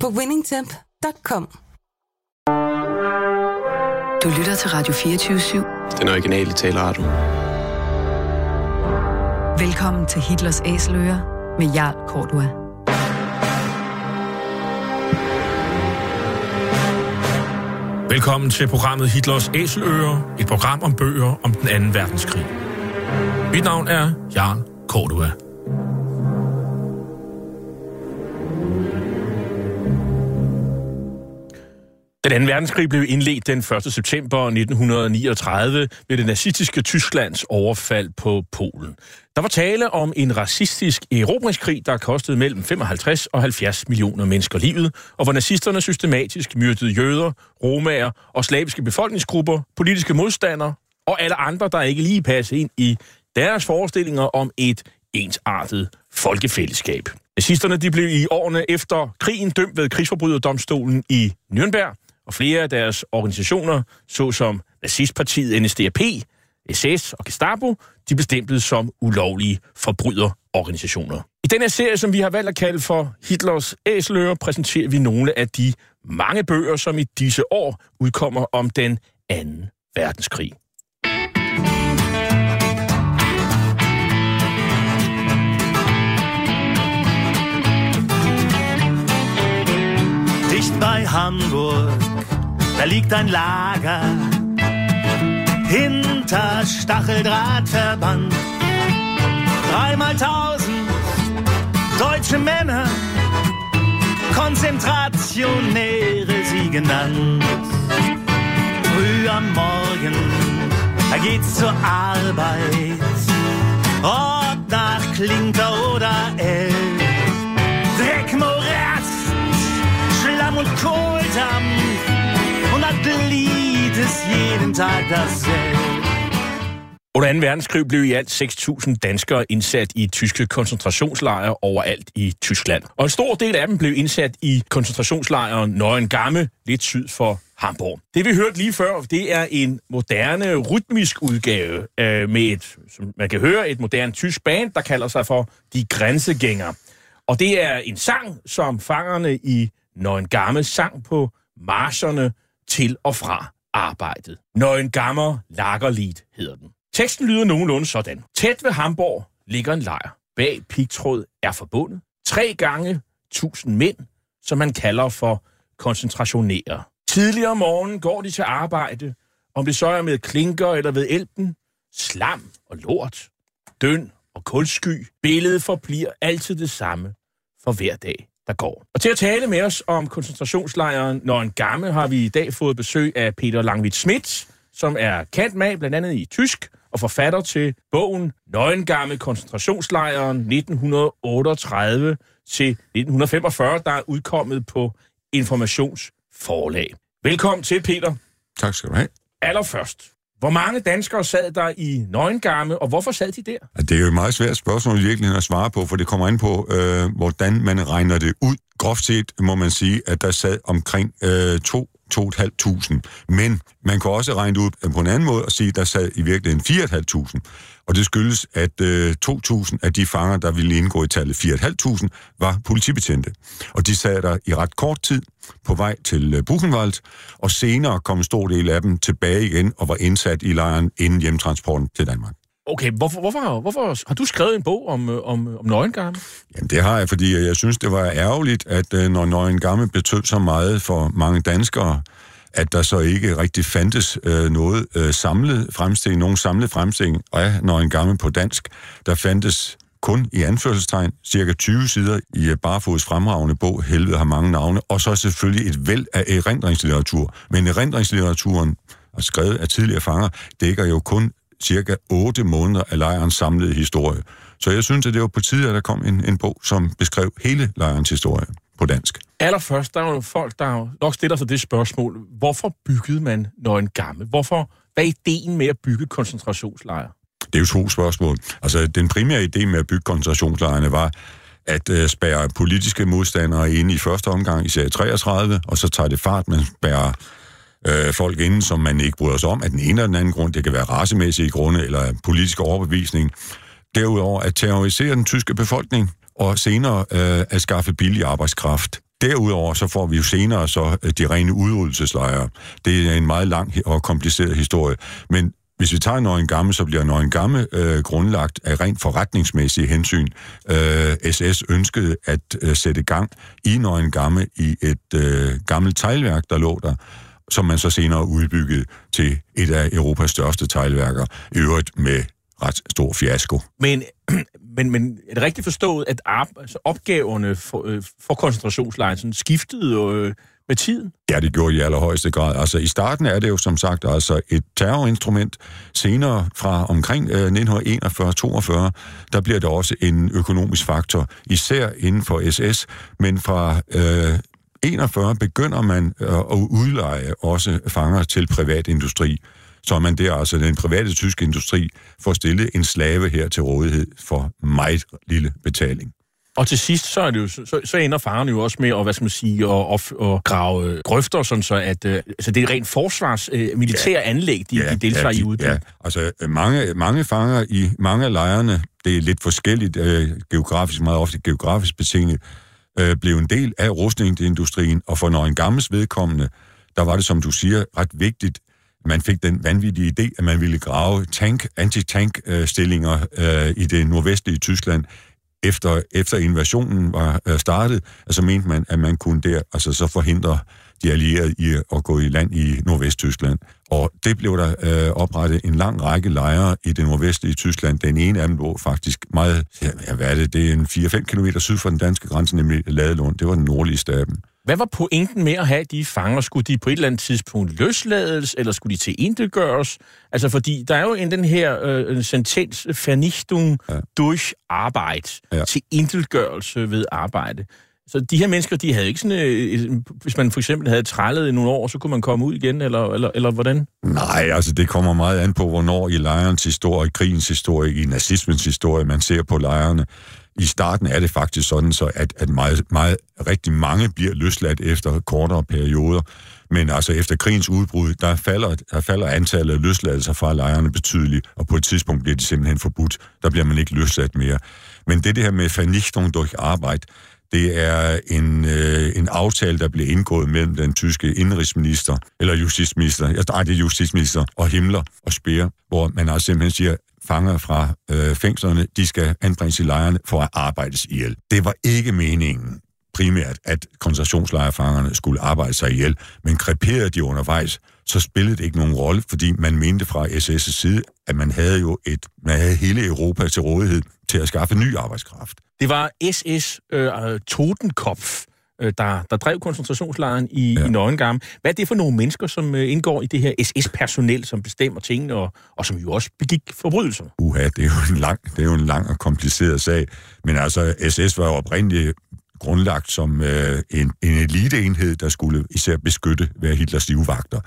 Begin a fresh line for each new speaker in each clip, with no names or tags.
på winningtemp.com. Du lytter til Radio 24-7.
Den originale taleradio.
Velkommen til Hitlers Æseløer med Jarl Kortua.
Velkommen til programmet Hitlers Æseløer, et program om bøger om den anden verdenskrig. Mit navn er Jarl Kortua. Den anden verdenskrig blev indledt den 1. september 1939 ved det nazistiske Tysklands overfald på Polen. Der var tale om en racistisk erobringskrig, der kostede mellem 55 og 70 millioner mennesker livet, og hvor nazisterne systematisk myrdede jøder, romager og slaviske befolkningsgrupper, politiske modstandere og alle andre, der ikke lige passede ind i deres forestillinger om et ensartet folkefællesskab. Nazisterne de blev i årene efter krigen dømt ved krigsforbryderdomstolen i Nürnberg, og flere af deres organisationer, såsom nazistpartiet NSDAP, SS og Gestapo, de bestemtes som ulovlige forbryderorganisationer. I den her serie, som vi har valgt at kalde for Hitlers Æsler, præsenterer vi nogle af de mange bøger, som i disse år udkommer om den anden verdenskrig. Dicht bei Hamburg da liegt ein Lager hinter Stacheldrahtverband. Dreimal tausend deutsche Männer, Konzentrationäre sie genannt. Früh am Morgen, da geht's zur Arbeit, ob nach Klinker oder L. Dreck, Morast, Schlamm und Kohldampf. es jeden Tag selv. Under 2. verdenskrig blev i alt 6.000 danskere indsat i tyske koncentrationslejre overalt i Tyskland. Og en stor del af dem blev indsat i koncentrationslejren Neuengamme, lidt syd for Hamburg. Det vi hørte lige før, det er en moderne rytmisk udgave øh, med et, som man kan høre, et moderne tysk band, der kalder sig for De Grænsegængere. Og det er en sang, som fangerne i Gamme sang på marcherne til og fra arbejdet. Nøgen gammer lagerlid hedder den. Teksten lyder nogenlunde sådan. Tæt ved Hamburg ligger en lejr. Bag pigtråd er forbundet. Tre gange tusind mænd, som man kalder for koncentrationere. Tidligere om morgenen går de til arbejde, om det så er med klinker eller ved elben. slam og lort, døn og kulsky. Billedet forbliver altid det samme for hver dag der går. Og til at tale med os om koncentrationslejren når en gammel har vi i dag fået besøg af Peter Langvid Schmidt, som er kendt med blandt andet i tysk og forfatter til bogen Nøgengamme koncentrationslejren 1938 til 1945, der er udkommet på Informationsforlag. Velkommen til, Peter.
Tak skal du have.
Allerførst, hvor mange danskere sad der i nøgengarme, og hvorfor sad de der? Det
er jo et meget svært spørgsmål i virkeligheden at svare på, for det kommer ind på, øh, hvordan man regner det ud. Groft set må man sige, at der sad omkring øh, 2.500. Men man kan også regne det ud på en anden måde og sige, at der sad i virkeligheden 4.500. Og det skyldes, at 2.000 øh, af de fanger, der ville indgå i tallet 4.500, var politibetjente. Og de sad der i ret kort tid på vej til øh, Buchenwald, og senere kom en stor del af dem tilbage igen og var indsat i lejren inden hjemtransporten til Danmark.
Okay, hvorfor, hvorfor, hvorfor har du skrevet en bog om, øh, om, om Gamme?
Jamen det har jeg, fordi jeg synes, det var ærgerligt, at øh, når Gamme betød så meget for mange danskere, at der så ikke rigtig fandtes øh, noget øh, samlet fremstilling, nogen samlet fremstilling af Gamme på dansk. Der fandtes kun i anførselstegn cirka 20 sider i øh, Barfods fremragende bog Helvede har mange navne, og så selvfølgelig et væld af erindringslitteratur. Men erindringslitteraturen, og skrevet af tidligere fanger, dækker jo kun cirka 8 måneder af lejrens samlede historie. Så jeg synes, at det var på tide, at der kom en, en bog, som beskrev hele lejrens historie på dansk.
Allerførst, der er jo folk, der nok stiller sig det spørgsmål, hvorfor byggede man Nøgen Gammel? Hvorfor, hvad er ideen med at bygge koncentrationslejre?
Det er jo to spørgsmål. Altså, den primære idé med at bygge koncentrationslejrene var, at øh, spærre politiske modstandere ind i første omgang i 33, og så tager det fart, man spærrer øh, folk inden, som man ikke bryder sig om af den ene eller den anden grund. Det kan være racemæssige grunde eller politisk overbevisning. Derudover at terrorisere den tyske befolkning og senere øh, at skaffe billig arbejdskraft. Derudover så får vi jo senere så øh, de rene udryddelseslejre. Det er en meget lang og kompliceret historie. Men hvis vi tager Nøgen Gamme, så bliver Nøgen Gamme øh, grundlagt af rent forretningsmæssige hensyn. Øh, SS ønskede at øh, sætte gang i Nøgen Gamme i et øh, gammelt teglværk, der lå der, som man så senere udbyggede til et af Europas største teglværker, i øvrigt med ret stor fiasko.
Men, men, men er det rigtigt forstået, at altså opgaverne for, øh, for koncentrationslejren skiftede øh, med tiden?
Ja, det gjorde i allerhøjeste grad. Altså i starten er det jo som sagt altså et terrorinstrument. Senere fra omkring øh, 1941-42, der bliver det også en økonomisk faktor, især inden for SS, men fra øh, 41 begynder man øh, at udleje også fanger til privat industri. Så man der, altså den private tyske industri, får stillet en slave her til rådighed for meget lille betaling.
Og til sidst, så, er det jo, så, så ender faren jo også med at, hvad skal man sige, at, at, at grave øh, grøfter, sådan så at øh, altså det er rent forsvars militære ja, anlæg, de, ja, de deltager ja, de, i ude. Ja,
altså mange, mange fanger i mange af lejrene, det er lidt forskelligt øh, geografisk, meget ofte geografisk betinget, øh, blev en del af rustningsindustrien, og for Nøgen Gammels vedkommende, der var det, som du siger, ret vigtigt, man fik den vanvittige idé, at man ville grave tank, anti-tank-stillinger øh, øh, i det nordvestlige Tyskland efter, efter invasionen var øh, startet, altså mente man, at man kunne der altså så forhindre de allierede i at gå i land i Nordvesttyskland. Og det blev der øh, oprettet en lang række lejre i det nordvestlige Tyskland. Den ene af dem lå faktisk meget, ja, hvad er det, det er en 4-5 km syd for den danske grænse, nemlig Ladelund. Det var den nordligste af dem.
Hvad var pointen med at have de fanger? Skulle de på et eller andet tidspunkt løslades, eller skulle de til indgøres? Altså, fordi der er jo en den her øh, sentens, øh, vernichtung ja. durch arbejde, ja. til indgørelse ved arbejde. Så de her mennesker, de havde ikke sådan... Øh, hvis man for eksempel havde trællet i nogle år, så kunne man komme ud igen, eller, eller, eller hvordan?
Nej, altså det kommer meget an på, hvornår i lejrens historie, krigens historie, i nazismens historie, man ser på lejrene i starten er det faktisk sådan, så at, at meget, meget, rigtig mange bliver løsladt efter kortere perioder. Men altså efter krigens udbrud, der falder, der falder antallet af løsladelser fra lejrene betydeligt, og på et tidspunkt bliver de simpelthen forbudt. Der bliver man ikke løsladt mere. Men det, det her med vernichtung durch arbejde, det er en, øh, en aftale, der blev indgået mellem den tyske indrigsminister, eller justitsminister, nej, det er justitsminister, og Himmler og Speer, hvor man altså simpelthen siger, fanger fra øh, fængslerne, de skal anbringes i lejrene for at arbejdes ihjel. Det var ikke meningen primært, at koncentrationslejrfangerne skulle arbejde sig ihjel, men kreperede de undervejs, så spillede det ikke nogen rolle, fordi man mente fra SS' side, at man havde jo et, man havde hele Europa til rådighed til at skaffe ny arbejdskraft.
Det var SS øh, Totenkopf, øh, der, der drev koncentrationslejren i, ja. i Nøgengamme. Hvad er det for nogle mennesker, som øh, indgår i det her SS-personel, som bestemmer tingene, og, og som jo også begik forbrydelser?
Uha, det er, jo en lang, det er jo en lang og kompliceret sag. Men altså, SS var jo oprindeligt grundlagt som øh, en, en eliteenhed, der skulle især beskytte hver Hitlers livvagter.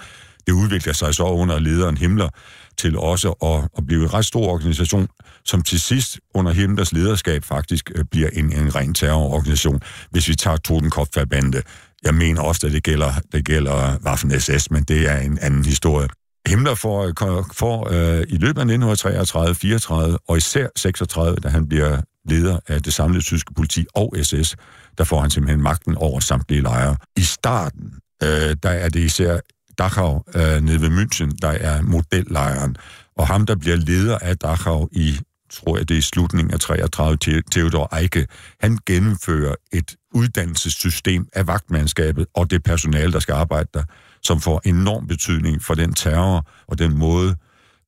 Det udvikler sig så under lederen Himmler til også at, at blive en ret stor organisation, som til sidst under Himmlers lederskab faktisk øh, bliver en, en ren terrororganisation. Hvis vi tager Totenkopf-forbande, jeg mener ofte, at det gælder, det gælder Waffen-SS, men det er en anden historie. Himmler får, øh, får øh, i løbet af 1933, 34 og især 36, da han bliver leder af det samlede tyske politi og SS, der får han simpelthen magten over samtlige lejre. I starten, øh, der er det især Dachau øh, nede ved München, der er modellejren. Og ham, der bliver leder af Dachau i, tror jeg det er slutningen af 33, Theodor Eike, han gennemfører et uddannelsessystem af vagtmandskabet og det personale, der skal arbejde der, som får enorm betydning for den terror og den måde,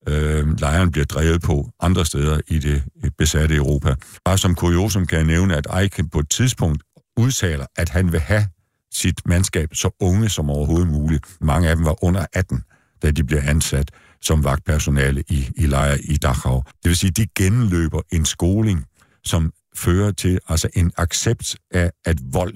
øh, lejren bliver drevet på andre steder i det besatte Europa. Bare som kuriosum kan jeg nævne, at Eike på et tidspunkt udtaler, at han vil have sit mandskab så unge som overhovedet muligt. Mange af dem var under 18, da de blev ansat som vagtpersonale i, i lejre i Dachau. Det vil sige, de gennemløber en skoling, som fører til altså en accept af, at vold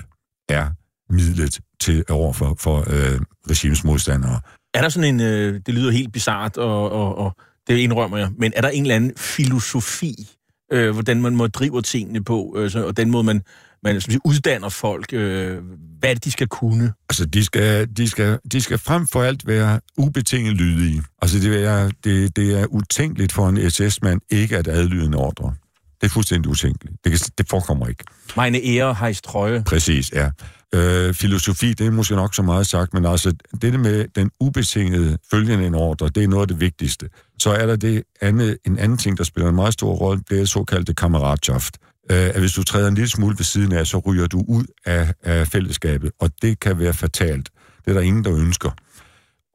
er midlet til over for, for øh, regimes modstandere.
Er der sådan en, øh, det lyder helt bizart, og, og, og det indrømmer jeg, men er der en eller anden filosofi, øh, hvordan man må drive tingene på, øh, så, og den måde, man, man sige, altså, uddanner folk. Øh, hvad de skal kunne?
Altså, de skal, de skal, de skal frem for alt være ubetinget lydige. Altså, det er, det, det er utænkeligt for en SS-mand ikke at adlyde en ordre. Det er fuldstændig utænkeligt. Det, kan, det forekommer ikke.
Mine ære har i trøje.
Præcis, ja. Øh, filosofi, det er måske nok så meget sagt, men altså det med den ubetingede følgende en ordre, det er noget af det vigtigste. Så er der det andet, en anden ting, der spiller en meget stor rolle, det er såkaldte kammeratschaft. Øh, at hvis du træder en lille smule ved siden af, så ryger du ud af, af fællesskabet, og det kan være fatalt. Det er der ingen, der ønsker.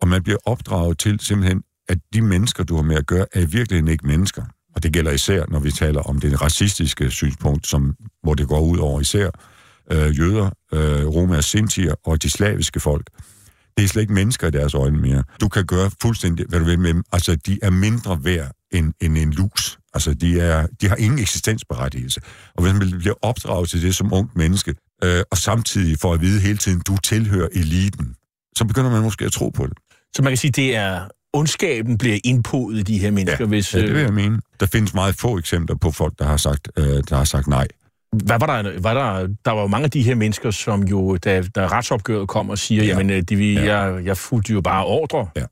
Og man bliver opdraget til simpelthen, at de mennesker, du har med at gøre, er i virkeligheden ikke mennesker. Og det gælder især, når vi taler om det racistiske synspunkt, som, hvor det går ud over især øh, jøder, øh, romaer, sintier og de slaviske folk. Det er slet ikke mennesker i deres øjne mere. Du kan gøre fuldstændig, hvad du vil med dem. Altså, de er mindre værd end, end en lus Altså, de, er, de har ingen eksistensberettigelse. Og hvis man bliver opdraget til det som ung menneske, øh, og samtidig får at vide hele tiden, du tilhører eliten, så begynder man måske at tro på det.
Så man kan sige, det er ondskaben bliver indpodet i de her mennesker,
ja,
hvis...
Øh... Ja, det vil øh, jeg mene. Der findes meget få eksempler på folk, der har sagt, øh, der har sagt nej.
Hvad var der, var der, der var jo mange af de her mennesker, som jo, da, da retsopgøret kom og siger, ja. jamen, øh, de, vi, ja. jeg, jeg fulgte jo bare ordre. Ja.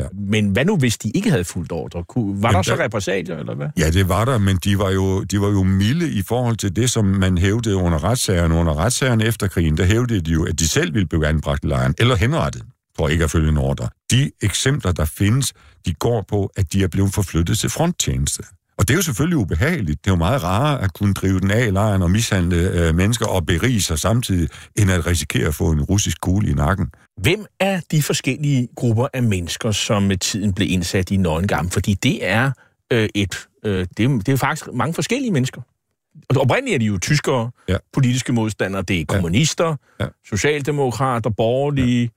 Ja. Men hvad nu, hvis de ikke havde fulgt ordre? var Jamen, der så der... repressalier, eller hvad?
Ja, det var der, men de var, jo, de var jo milde i forhold til det, som man hævdede under retssagerne. Under retssagerne efter krigen, der hævdede de jo, at de selv ville blive anbragt i lejren, eller henrettet for ikke at følge en ordre. De eksempler, der findes, de går på, at de er blevet forflyttet til fronttjeneste. Og det er jo selvfølgelig ubehageligt. Det er jo meget rarere at kunne drive den af i lejren og mishandle øh, mennesker og berige sig samtidig, end at risikere at få en russisk kugle i nakken.
Hvem er de forskellige grupper af mennesker, som med tiden blev indsat i Nøgengam? Fordi det er øh, et, øh, det, er, det er faktisk mange forskellige mennesker. Og oprindeligt er de jo tyskere, ja. politiske modstandere, det er kommunister, ja. Ja. socialdemokrater, borgerlige ja.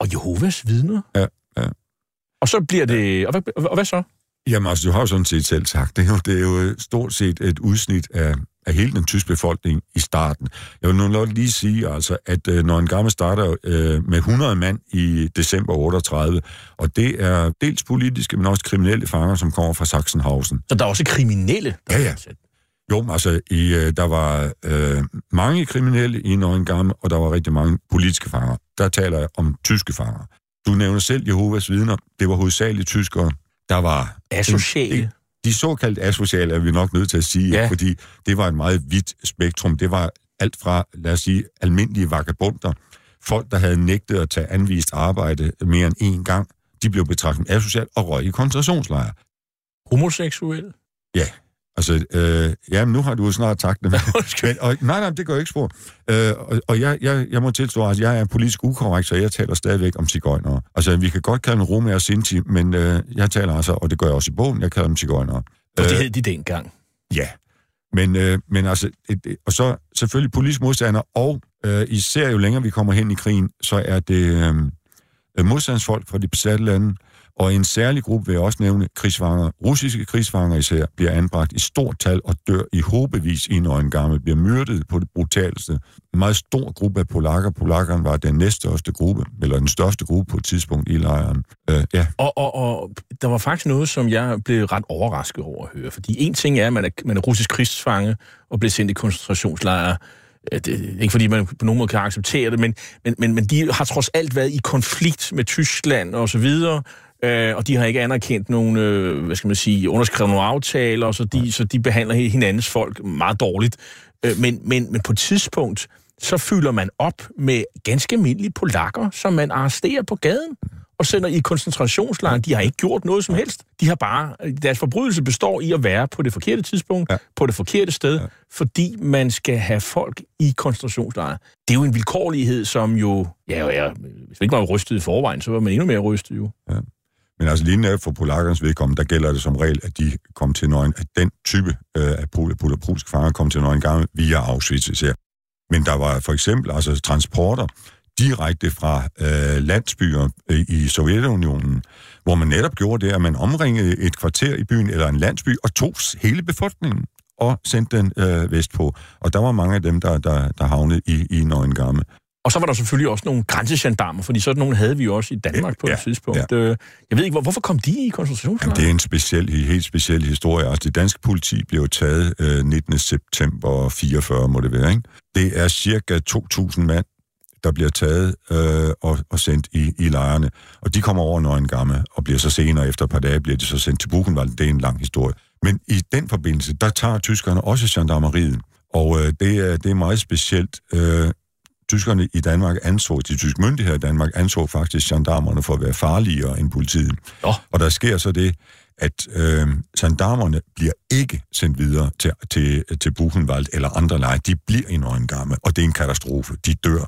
og Jehovas vidner. Ja. Ja. Og så bliver det... Og hvad, og hvad så?
Jamen altså, du har jo sådan set selv sagt det. Jo. Det er jo øh, stort set et udsnit af, af hele den tyske befolkning i starten. Jeg vil nu lige sige, altså, at øh, når en gammel starter øh, med 100 mand i december 38, og det er dels politiske, men også kriminelle fanger, som kommer fra Sachsenhausen.
Så der er også kriminelle?
Der ja, ja. Jo, altså, i, øh, der var øh, mange kriminelle i Nøgengamme, og der var rigtig mange politiske fanger. Der taler jeg om tyske fanger. Du nævner selv Jehovas vidner. Det var hovedsageligt tyskere, der var... Asociale. En, de såkaldt asociale er vi nok nødt til at sige, ja. fordi det var en meget vidt spektrum. Det var alt fra, lad os sige, almindelige vagabunder, folk, der havde nægtet at tage anvist arbejde mere end én gang, de blev betragtet som asocial og røg i koncentrationslejre.
Homoseksuel?
Ja, Altså, øh, men nu har du jo snart taget det.
Men, men,
og, nej, nej, det går ikke spor. Øh, og og jeg, jeg, jeg må tilstå, at jeg er politisk ukorrekt, så jeg taler stadigvæk om cigøjnere. Altså, vi kan godt kalde dem romager og sinti, men øh, jeg taler altså, og det gør jeg også i bogen, jeg kalder dem cigøjnere. Og
det øh, hed de dengang?
Ja. Men, øh, men altså, et, et, og så selvfølgelig politisk modstander, og øh, især jo længere vi kommer hen i krigen, så er det øh, øh modstandsfolk fra de besatte lande, øh, og en særlig gruppe vil jeg også nævne krigsfanger. Russiske krigsfanger især bliver anbragt i stort tal og dør i håbevis i en gammel, bliver myrdet på det brutaleste. En meget stor gruppe af polakker. Polakkerne var den næststørste gruppe, eller den største gruppe på et tidspunkt i lejren. Øh, ja.
og, og, og der var faktisk noget, som jeg blev ret overrasket over at høre. Fordi en ting er, at man er, man er russisk krigsfange og bliver sendt i koncentrationslejre. Det, ikke fordi man på nogen måde kan acceptere det, men, men, men de har trods alt været i konflikt med Tyskland og så videre, øh, og de har ikke anerkendt nogen, øh, hvad skal man sige, underskrevet nogle aftaler, så de, så de behandler hinandens folk meget dårligt. Øh, men, men, men på et tidspunkt, så fylder man op med ganske almindelige polakker, som man arresterer på gaden og sender i koncentrationslejr. De har ikke gjort noget som helst. De har bare, deres forbrydelse består i at være på det forkerte tidspunkt, ja. på det forkerte sted, ja. fordi man skal have folk i koncentrationslejr. Det er jo en vilkårlighed, som jo, ja, ja hvis ikke var rystet i forvejen, så var man endnu mere rystet jo. Ja.
Men altså lige for polakkernes vedkommende, der gælder det som regel, at de kom til nøgen, at den type øh, af pol, pol, polske fanger kom til nøgen gang via Auschwitz især. Men der var for eksempel altså transporter direkte fra øh, landsbyer øh, i Sovjetunionen, hvor man netop gjorde det, at man omringede et kvarter i byen eller en landsby og tog hele befolkningen og sendte den øh, vestpå. Og der var mange af dem, der, der, der havnede i, i Nøgengamme.
Og så var der selvfølgelig også nogle grænsegendarmer, fordi sådan nogle havde vi også i Danmark på ja, et tidspunkt. Ja. Øh, jeg ved ikke, hvorfor kom de i koncentrationslejr?
Det er en speciel, en helt speciel historie. Altså, det danske politi blev taget øh, 19. september 44, må det være. Ikke? Det er cirka 2.000 mand, der bliver taget øh, og, og sendt i, i lejrene. Og de kommer over en Gamme og bliver så senere, efter et par dage, bliver de så sendt til Buchenwald. Det er en lang historie. Men i den forbindelse, der tager tyskerne også gendarmeriet. Og øh, det, er, det er meget specielt. Øh, tyskerne i Danmark anså, de tyske myndigheder i Danmark anså faktisk gendarmerne for at være farligere end politiet. Ja. Og der sker så det, at øh, gendarmerne bliver ikke sendt videre til, til, til Buchenwald eller andre lejre. De bliver i Nøgengamme, og det er en katastrofe. De dør.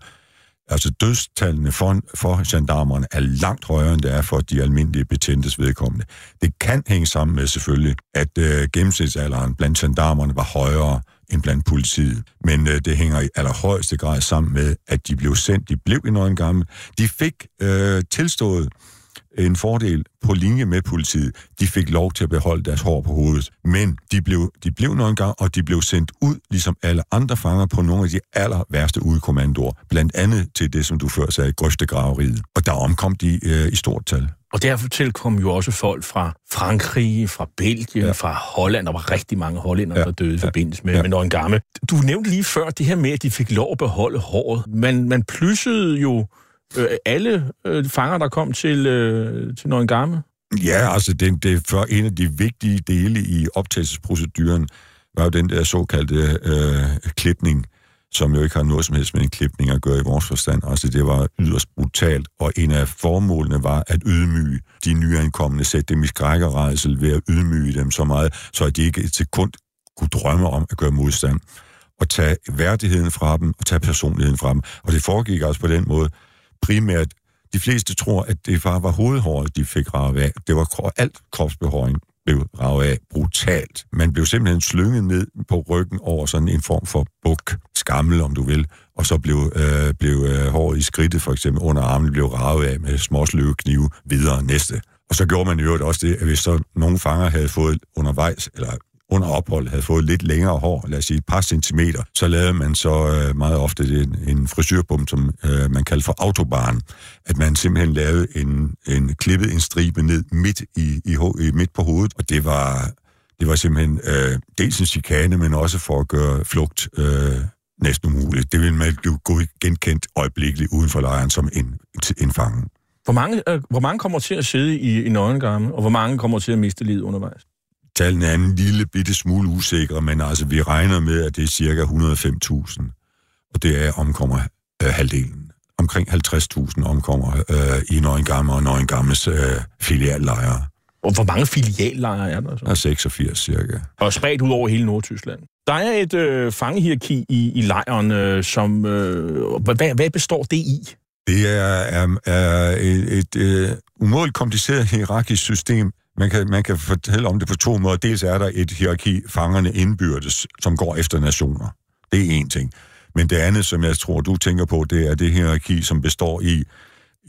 Altså dødstallene for, for gendarmerne er langt højere, end det er for de almindelige betjentes vedkommende. Det kan hænge sammen med selvfølgelig, at øh, gennemsnitsalderen blandt gendarmerne var højere end blandt politiet. Men øh, det hænger i allerhøjeste grad sammen med, at de blev sendt, de blev i nogen gamle. De fik øh, tilstået en fordel på linje med politiet. De fik lov til at beholde deres hår på hovedet, men de blev, de blev nogle gange, og de blev sendt ud, ligesom alle andre fanger, på nogle af de aller værste udkommandoer, blandt andet til det, som du før sagde, grøftegraveriet. Og der omkom de øh, i stort tal.
Og derfor kom jo også folk fra Frankrig, fra Belgien, ja. fra Holland. Der var rigtig mange hollænder, ja. der døde i forbindelse med, ja. med Nøgen gamle. Du nævnte lige før det her med, at de fik lov at beholde håret. Man, man plyssede jo øh, alle øh, fanger, der kom til, øh, til en gamle.
Ja, altså det, det er en af de vigtige dele i optagelsesproceduren, var jo den der såkaldte øh, klipning, som jo ikke har noget som helst med en klipning at gøre i vores forstand. Altså, det var yderst brutalt, og en af formålene var at ydmyge de nyankomne, sætte dem i skræk og ved at ydmyge dem så meget, så at de ikke et sekund kunne drømme om at gøre modstand, og tage værdigheden fra dem, og tage personligheden fra dem. Og det foregik også altså på den måde primært. De fleste tror, at det bare var hovedhåret, de fik ravet af. Det var alt kropsbehåring, blev ravet af brutalt. Man blev simpelthen slynget ned på ryggen over sådan en form for buk skammel, om du vil, og så blev, øh, blev øh, håret i skridtet, for eksempel under armen, blev ravet af med småsløveknive videre næste. Og så gjorde man i øvrigt også det, at hvis så nogle fanger havde fået undervejs, eller under ophold havde fået lidt længere hår, lad os sige et par centimeter, så lavede man så øh, meget ofte det, en, en frisørbom, som øh, man kaldte for autobaren, at man simpelthen lavede en, en klippet en stribe ned midt, i, i, i, midt på hovedet, og det var, det var simpelthen øh, dels en chikane, men også for at gøre flugt øh, næsten umuligt. Det vil man blive genkendt øjeblikkeligt uden for lejren som en, en fange.
Hvor mange, øh, hvor mange kommer til at sidde i, i nøgengarme, og hvor mange kommer til at miste livet undervejs?
Tallene er en lille bitte smule usikre, men altså, vi regner med, at det er cirka 105.000, og det er omkommer øh, halvdelen. Omkring 50.000 omkommer øh, i nøgengarme og nøgengarmes øh, filiallejre.
Hvor mange filiallejre er der så? Der er
86 cirka.
Og spredt ud over hele Nordtyskland. Der er et øh, fangehierarki i, i lejren, øh, som... Øh, hvad, hvad består det i?
Det er, er, er et, et øh, umådeligt kompliceret hierarkisk system. Man kan, man kan fortælle om det på to måder. Dels er der et hierarki, fangerne indbyrdes, som går efter nationer. Det er en ting. Men det andet, som jeg tror, du tænker på, det er det hierarki, som består i,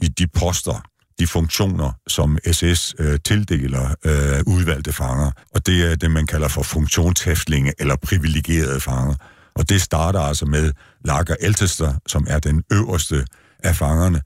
i de poster, de funktioner, som SS øh, tildeler øh, udvalgte fanger. Og det er det, man kalder for funktionshæftlinge eller privilegerede fanger. Og det starter altså med Lager Eltester, som er den øverste af fangerne,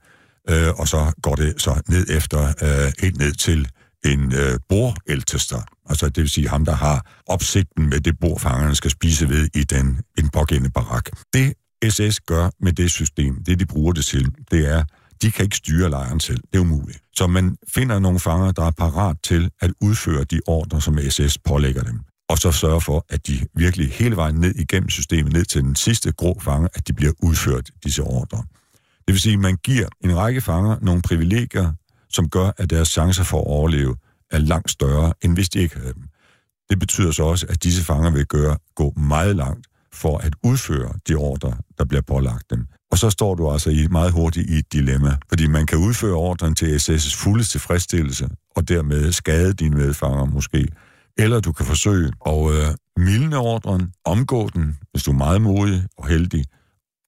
øh, og så går det så ned efter, øh, helt ned til en øh, bordeltester, altså det vil sige ham, der har opsigten med det bord, fangerne skal spise ved i den, en den pågældende barak. Det SS gør med det system, det de bruger det til, det er, de kan ikke styre lejren selv. Det er umuligt. Så man finder nogle fanger, der er parat til at udføre de ordre, som SS pålægger dem. Og så sørge for, at de virkelig hele vejen ned igennem systemet, ned til den sidste grå fange, at de bliver udført disse ordre. Det vil sige, at man giver en række fanger nogle privilegier, som gør, at deres chancer for at overleve er langt større, end hvis de ikke havde dem. Det betyder så også, at disse fanger vil gøre, gå meget langt for at udføre de ordre, der bliver pålagt dem. Og så står du altså i, meget hurtigt i et dilemma, fordi man kan udføre ordren til SS's fulde tilfredsstillelse, og dermed skade dine medfanger måske. Eller du kan forsøge at øh, mildne ordren, omgå den, hvis du er meget modig og heldig,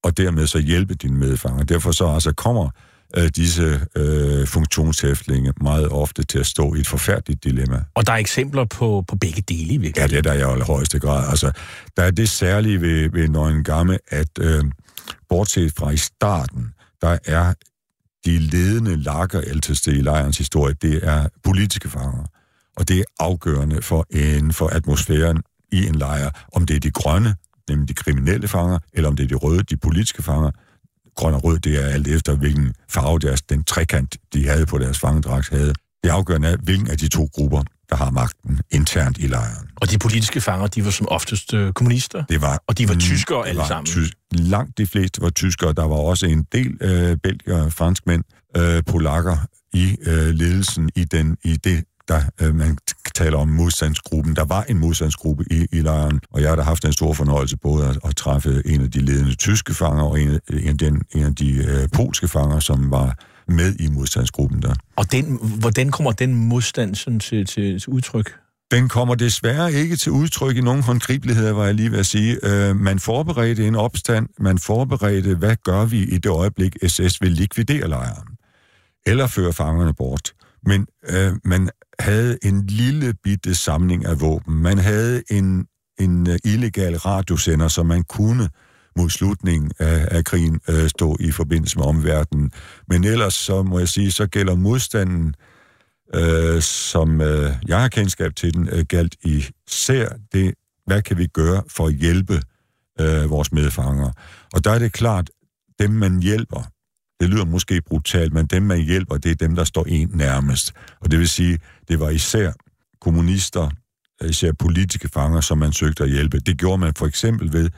og dermed så hjælpe dine medfanger. Derfor så altså kommer øh, disse øh, funktionshæftlinge meget ofte til at stå i et forfærdeligt dilemma.
Og der er eksempler på, på begge dele i virkeligheden.
Ja, det er der i allerhøjeste grad. Altså, der er det særlige ved, ved Nøgen Gamme, at øh, bortset fra i starten, der er de ledende lakker ældste i lejrens historie, det er politiske fanger. Og det er afgørende for, en, for atmosfæren i en lejr, om det er de grønne, nemlig de kriminelle fanger, eller om det er de røde, de politiske fanger. Grøn og rød, det er alt efter, hvilken farve deres, den trekant, de havde på deres fangedragt, havde. Det afgørende er, hvilken af de to grupper, der har magten internt i lejren.
Og de politiske fanger, de var som oftest øh, kommunister?
Det var.
Og de var tyskere alle var
sammen?
Ty-
langt de fleste var tyskere. Der var også en del øh, belgier, franskmænd, øh, polakker i øh, ledelsen i, den, i det der øh, man taler om modstandsgruppen. Der var en modstandsgruppe i, i lejren, og jeg har da haft en stor fornøjelse både at, at træffe en af de ledende tyske fanger og en, en, den, en af de øh, polske fanger, som var med i modstandsgruppen der.
Og den, hvordan kommer den modstand sådan til, til, til udtryk?
Den kommer desværre ikke til udtryk i nogen håndgribeligheder, var jeg lige ved at sige. Øh, man forberedte en opstand, man forberedte, hvad gør vi i det øjeblik, SS vil likvidere lejren, eller føre fangerne bort. Men øh, man havde en lille bitte samling af våben. Man havde en, en øh, illegal radiosender, som man kunne øh, mod slutningen af, af krigen øh, stå i forbindelse med omverdenen. Men ellers så må jeg sige, så gælder modstanden, øh, som øh, jeg har kendskab til den, øh, galt især det, hvad kan vi gøre for at hjælpe øh, vores medfanger. Og der er det klart, dem man hjælper, det lyder måske brutalt, men dem man hjælper, det er dem, der står en nærmest. Og det vil sige, det var især kommunister, øh, især politiske fanger, som man søgte at hjælpe. Det gjorde man for eksempel ved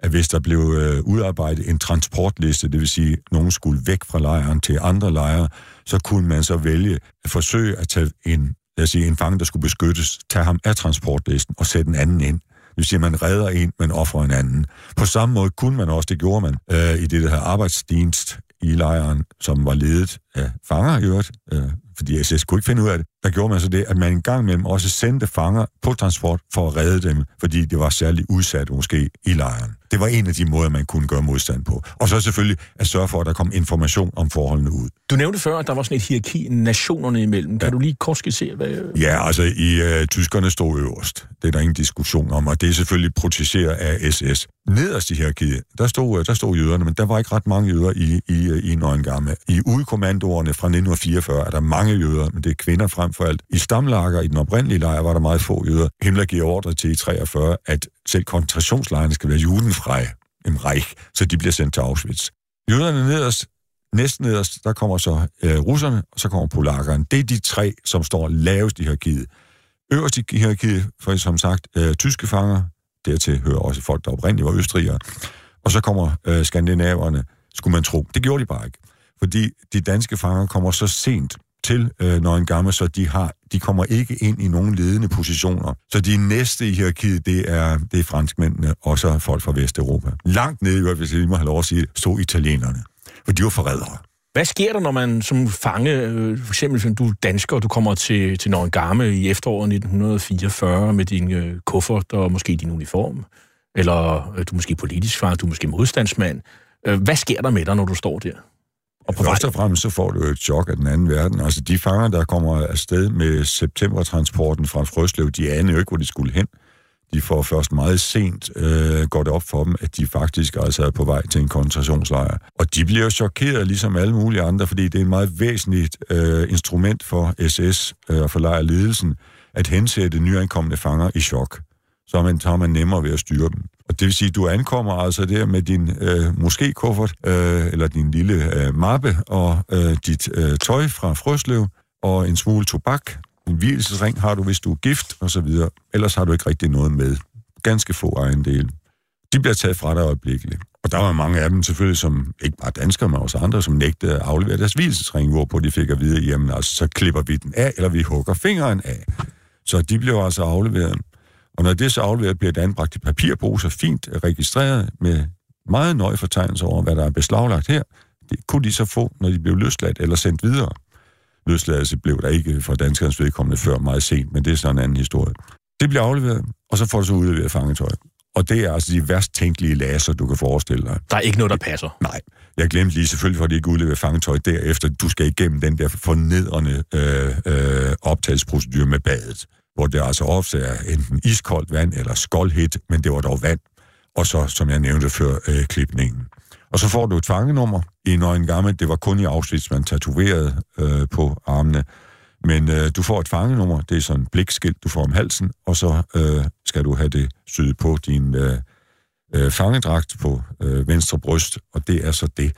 at hvis der blev øh, udarbejdet en transportliste, det vil sige, at nogen skulle væk fra lejren til andre lejre, så kunne man så vælge at forsøge at tage en, lad os sige, en fange, der skulle beskyttes, tage ham af transportlisten og sætte en anden ind. Det vil sige, at man redder en, men offrer en anden. På samme måde kunne man også, det gjorde man, øh, i det, der arbejdsdienst i lejren, som var ledet af fanger i øvrigt, øh, fordi SS kunne ikke finde ud af det der gjorde man så det, at man en gang imellem også sendte fanger på transport for at redde dem, fordi det var særligt udsat måske i lejren. Det var en af de måder, man kunne gøre modstand på. Og så selvfølgelig at sørge for, at der kom information om forholdene ud.
Du nævnte før, at der var sådan et hierarki nationerne imellem. Kan ja. du lige kort skitsere, hvad...
Ja, altså i uh, tyskerne stod øverst. Det er der ingen diskussion om, og det er selvfølgelig protesteret af SS. Nederst i hierarkiet, der stod, øh, der stod jøderne, men der var ikke ret mange jøder i, i, øh, i Nøgengamme. I udkommandoerne fra 1944 er der mange jøder, men det er kvinder frem frem for alt. I stamlager i den oprindelige lejr var der meget få jøder. Himmler giver ordre til i 43, at selv koncentrationslejrene skal være judenfrej, en reich, så de bliver sendt til Auschwitz. Jøderne nederst, næsten nederst, der kommer så øh, russerne, og så kommer polakkerne. Det er de tre, som står lavest i hierarkiet. Øverst i hierarkiet, for som sagt, øh, tyske fanger, dertil hører også folk, der oprindeligt var østrigere, og så kommer øh, skandinaverne, skulle man tro. Det gjorde de bare ikke, fordi de danske fanger kommer så sent til øh, Nøgen Gamle, så de, har, de kommer ikke ind i nogen ledende positioner. Så de næste i hierarkiet, det er, det er franskmændene, og så folk fra Vesteuropa. Langt nede, hvis jeg lige må have lov at sige det, stod italienerne, for de var forrædere.
Hvad sker der, når man som fange, øh, for eksempel du er dansker, og du kommer til, til Nøgen Gamme i efteråret 1944 med din øh, kuffert og måske din uniform, eller øh, du er måske politisk far, du er måske modstandsmand. Øh, hvad sker der med dig, når du står der?
Og på Først og fremmest så får du et chok af den anden verden. Altså de fanger, der kommer afsted med septembertransporten fra Frøslev, de aner jo ikke, hvor de skulle hen. De får først meget sent, øh, går det op for dem, at de faktisk altså er på vej til en koncentrationslejr. Og de bliver chokeret, ligesom alle mulige andre, fordi det er et meget væsentligt øh, instrument for SS øh, og øh, for lejrledelsen, at hensætte nyankomne fanger i chok. Så man, tager man nemmere ved at styre dem. Og det vil sige, at du ankommer altså der med din øh, måske-kuffert, øh, eller din lille øh, mappe, og øh, dit øh, tøj fra Frøslev, og en smule tobak. En hvilesesring har du, hvis du er gift, osv. Ellers har du ikke rigtig noget med. Ganske få ejendele. De bliver taget fra dig øjeblikkeligt. Og der var mange af dem selvfølgelig, som ikke bare danskere, men også andre, som nægtede at aflevere deres hvilesesring, hvorpå de fik at vide, jamen altså, så klipper vi den af, eller vi hugger fingeren af. Så de blev altså afleveret. Og når det så afleveret, bliver det anbragt i papirposer, fint registreret med meget nøje fortegnelser over, hvad der er beslaglagt her. Det kunne de så få, når de blev løsladt eller sendt videre. Løsladelse blev der ikke for danskernes vedkommende før meget sent, men det er sådan en anden historie. Det bliver afleveret, og så får du så udleveret fangetøj. Og det er altså de værst tænkelige laser, du kan forestille dig.
Der er ikke noget, der passer.
Nej. Jeg glemte lige selvfølgelig, fordi at de ikke udleverer fangetøj derefter. Du skal igennem den der fornedrende øh, øh, optagelsesprocedur med badet hvor det altså ofte er enten iskoldt vand eller skoldhed, men det var dog vand. Og så, som jeg nævnte før, øh, klipningen. Og så får du et fangenummer i en gammel. Det var kun i afsnit, man tatoverede øh, på armene. Men øh, du får et fangenummer, det er sådan en blikskilt, du får om halsen, og så øh, skal du have det syet på din øh, øh, fangedragt på øh, venstre bryst, og det er så det.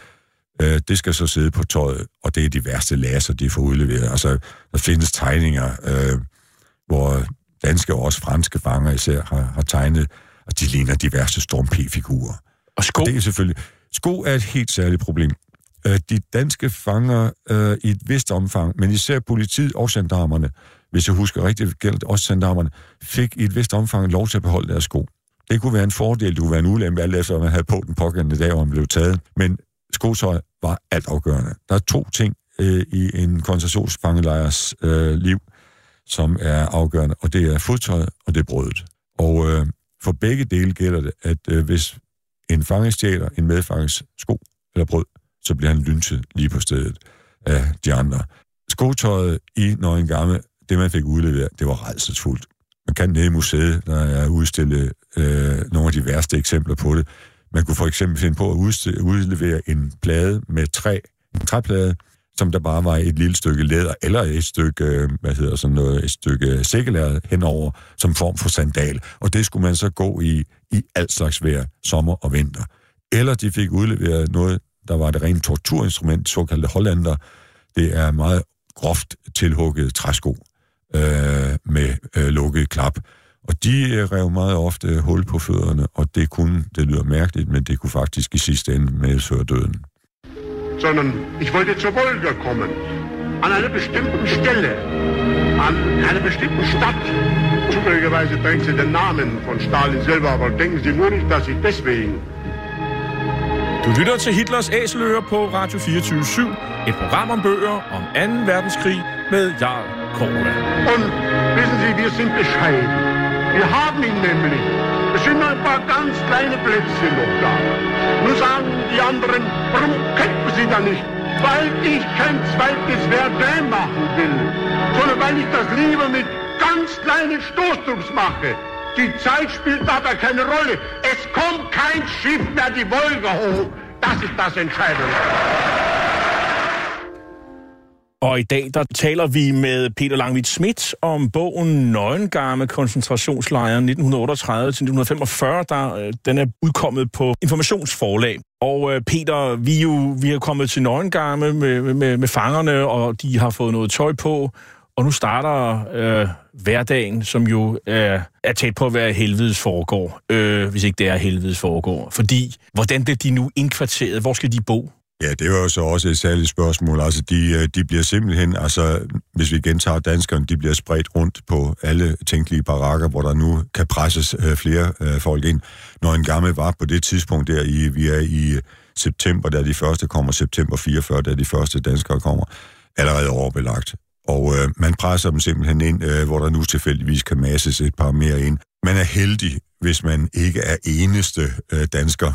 Øh, det skal så sidde på tøjet, og det er de værste laser, de får udleveret. Altså, der findes tegninger, øh, hvor danske og også franske fanger især har, har tegnet, og de ligner diverse Storm P-figurer.
Og sko?
Og det er selvfølgelig... Sko er et helt særligt problem. Øh, de danske fanger øh, i et vist omfang, men især politiet og gendarmerne, hvis jeg husker rigtigt, gælder også gendarmerne, fik i et vist omfang lov til at beholde deres sko. Det kunne være en fordel, det kunne være en ulempe, alt efter man havde på den pågældende dag, hvor man blev taget. Men skotøj var altafgørende. Der er to ting øh, i en koncentrationsfangelejers øh, liv, som er afgørende, og det er fodtøjet, og det er brødet. Og øh, for begge dele gælder det, at øh, hvis en fange stjæler en medfanges sko eller brød, så bliver han lynchet lige på stedet af de andre. Skotøjet i Nøgen Gamme, det man fik udleveret, det var redselsfuldt. Man kan nede i museet, der er udstille øh, nogle af de værste eksempler på det. Man kunne for eksempel finde på at udlevere en plade med træ, en træplade, som der bare var et lille stykke læder, eller et stykke, øh, hvad hedder sådan noget, et stykke sikkelæder henover, som form for sandal. Og det skulle man så gå i, i alt slags vejr, sommer og vinter. Eller de fik udleveret noget, der var det rene torturinstrument, såkaldte hollander. Det er meget groft tilhugget træsko øh, med øh, lukket klap. Og de øh, rev meget ofte hul på fødderne, og det kunne, det lyder mærkeligt, men det kunne faktisk i sidste ende medføre døden. sondern ich wollte zur Wolga kommen. An einer bestimmten Stelle, an einer bestimmten
Stadt. Zufälligerweise trägt sie den Namen von Stalin selber, aber denken Sie nur nicht, dass ich deswegen du lytter til Hitlers Æseløer på Radio 24-7. Et program om bøger om 2. verdenskrig med Jarl Korda. Und wissen Sie, wir sind bescheiden. Wir haben ihn nämlich. Es sind nur ein paar ganz kleine Plätzchen noch da. Nur sagen die anderen, warum kämpfen sie da nicht? Weil ich kein zweites Verdun machen will, sondern weil ich das lieber mit ganz kleinen Stoßdrucks mache. Die Zeit spielt dabei keine Rolle. Es kommt kein Schiff mehr die Wolga hoch. Das ist das Entscheidende. Og i dag der taler vi med Peter Langvit Schmidt om bogen Nøgengarme koncentrationslejren 1938-1945, der øh, den er udkommet på informationsforlag. Og øh, Peter, vi er jo vi er kommet til Nøgengarme med, med, med fangerne, og de har fået noget tøj på, og nu starter øh, hverdagen, som jo øh, er tæt på at være helvedes foregår, øh, hvis ikke det er helvedes foregår. Fordi, hvordan bliver de nu indkvarteret? Hvor skal de bo?
Ja, det var jo så også et særligt spørgsmål. Altså, de, øh, de bliver simpelthen, altså, hvis vi gentager danskerne, de bliver spredt rundt på alle tænkelige barakker, hvor der nu kan presses øh, flere øh, folk ind. Når en gammel var på det tidspunkt der, i, vi er i september, da de første kommer, september 44, da de første danskere kommer, allerede overbelagt. Og øh, man presser dem simpelthen ind, øh, hvor der nu tilfældigvis kan masses et par mere ind. Man er heldig, hvis man ikke er eneste øh, dansker,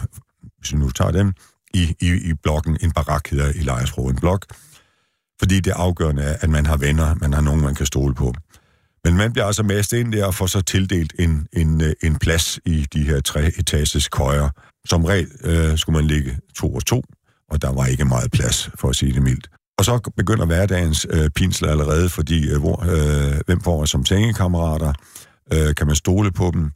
hvis vi nu tager dem, i, i, i blokken. En barak hedder i Lejersbro, en blok. Fordi det afgørende er, at man har venner, man har nogen, man kan stole på. Men man bliver altså mest ind der og får så tildelt en, en, øh, en plads i de her tre etages køjer. Som regel øh, skulle man ligge to og to, og der var ikke meget plads, for at sige det mildt. Og så begynder hverdagens øh, pinsler allerede, fordi øh, hvor, øh, hvem får jeg som sengekammerater? Øh, kan man stole på dem?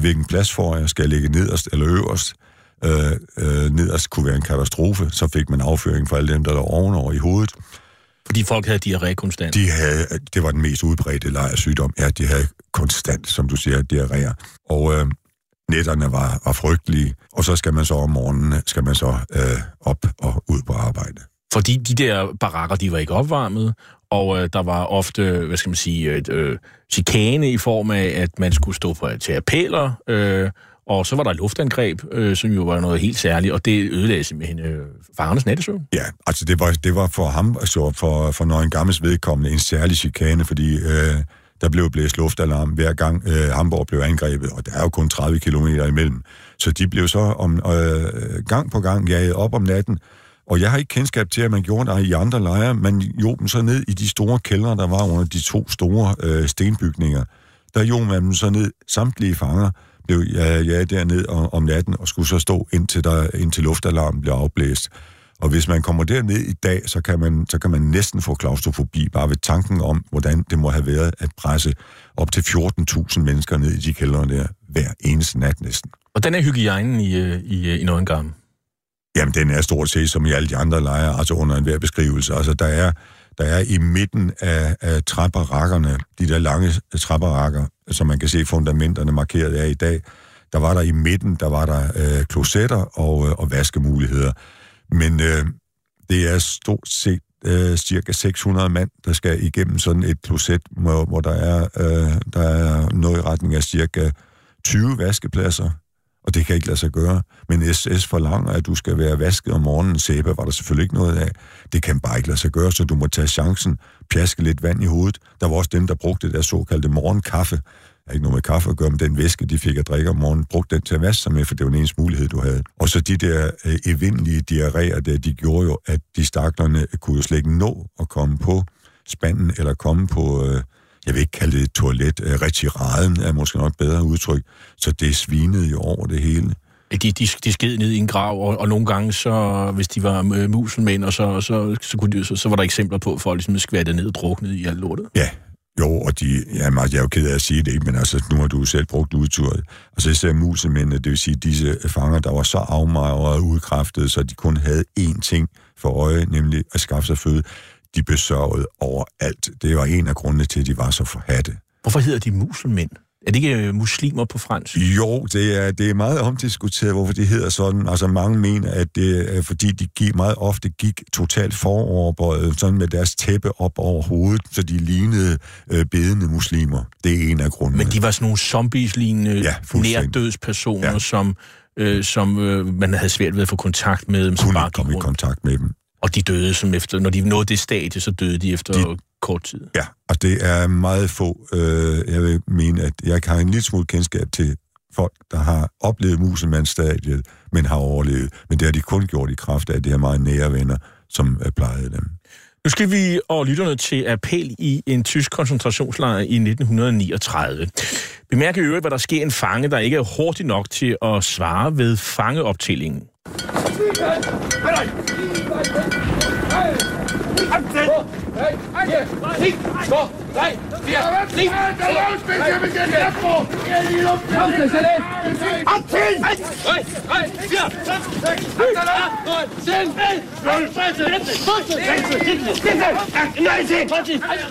Hvilken plads får jeg? Skal jeg ligge nederst eller øverst? Øh, øh, nederst kunne være en katastrofe. Så fik man afføring for alle dem, der var ovenover i hovedet.
Fordi folk havde diarré konstant?
De havde, det var den mest udbredte lejersygdom. Ja, de havde konstant, som du siger, diarréer. Og øh, nætterne var, var frygtelige. Og så skal man så om morgenen, skal man så øh, op og ud på arbejde.
Fordi de der barakker, de var ikke opvarmet, og øh, der var ofte, hvad skal man sige, et, øh, chikane i form af, at man skulle stå på til appeller, øh, og så var der luftangreb, øh, som jo var noget helt særligt, og det ødelagde simpelthen øh, farernes nattesøvn.
Ja, altså det var, det var for ham, så altså, for, for en Gammels vedkommende, en særlig chikane, fordi øh, der blev blæst luftalarm hver gang øh, Hamburg blev angrebet, og der er jo kun 30 km imellem. Så de blev så om, øh, gang på gang jaget op om natten, og jeg har ikke kendskab til, at man gjorde det i andre lejre. Man jo dem så ned i de store kældre, der var under de to store øh, stenbygninger. Der jo man dem så ned samtlige fanger, blev jeg, jeg derned om, om natten og skulle så stå indtil, der, indtil luftalarmen blev afblæst. Og hvis man kommer derned i dag, så kan, man, så kan man næsten få klaustrofobi bare ved tanken om, hvordan det må have været at presse op til 14.000 mennesker ned i de kældre der hver eneste nat næsten.
den er hygiejnen i, øh, i, øh, i Nordengarmen?
Jamen, den er stort set som i alle de andre lejre, altså under enhver beskrivelse. Altså, der er, der er i midten af, af trapperakkerne, de der lange trapperakker, som man kan se fundamenterne markeret af i dag, der var der i midten, der var der øh, klosetter og, øh, og vaskemuligheder. Men øh, det er stort set øh, cirka 600 mand, der skal igennem sådan et kloset, hvor, hvor der, er, øh, der er noget i retning af cirka 20 vaskepladser, og det kan ikke lade sig gøre. Men SS forlanger, at du skal være vasket om morgenen. Sæbe var der selvfølgelig ikke noget af. Det kan bare ikke lade sig gøre, så du må tage chancen, pjaske lidt vand i hovedet. Der var også dem, der brugte deres såkaldte morgenkaffe. Der er ikke noget med kaffe at gøre, men den væske, de fik at drikke om morgenen, brugte den til at vaske sig med, for det var den eneste mulighed, du havde. Og så de der øh, evindelige diarréer, der, de gjorde jo, at de staklerne kunne jo slet ikke nå at komme på spanden eller komme på... Øh, jeg vil ikke kalde det toilet, øh, retiraden er måske nok bedre udtryk, så det svinede jo over det hele.
De, de, de sked ned i en grav, og, og nogle gange, så, hvis de var muselmænd, og så, så, så, kunne de, så, så var der eksempler på, at folk ligesom skvattede ned og druknede i alt lortet.
Ja, jo, og de, ja, jeg er jo ked af at sige det, men altså, nu har du selv brugt udturet. Altså, og så især musemændene, det vil sige disse fanger, der var så afmagret og udkræftede, så de kun havde én ting for øje, nemlig at skaffe sig føde de besørgede overalt. Det var en af grundene til, at de var så forhatte.
Hvorfor hedder de muselmænd? Er det ikke øh, muslimer på fransk?
Jo, det er, det er meget omdiskuteret, hvorfor de hedder sådan. Altså mange mener, at det er fordi, de gik, meget ofte gik totalt foroverbøjet, sådan med deres tæppe op over hovedet, så de lignede øh, bedende muslimer. Det er en af grundene.
Men de var sådan nogle zombies-lignende ja, nærdødspersoner, ja. som, øh, som øh, man havde svært ved at få kontakt med.
Dem, Kunne ikke komme i kontakt med dem.
Og de døde, som efter, når de nåede det stadie, så døde de efter de, kort tid.
Ja, og det er meget få. Øh, jeg vil mene, at jeg har en lille smule kendskab til folk, der har oplevet musemandsstadiet, men har overlevet. Men det har de kun gjort i kraft af de her meget nære venner, som plejede dem.
Nu skal vi og lytterne til appel i en tysk koncentrationslejr i 1939. Bemærk i øvrigt, hvad der sker en fange, der ikke er hurtig nok til at svare ved fangeoptællingen.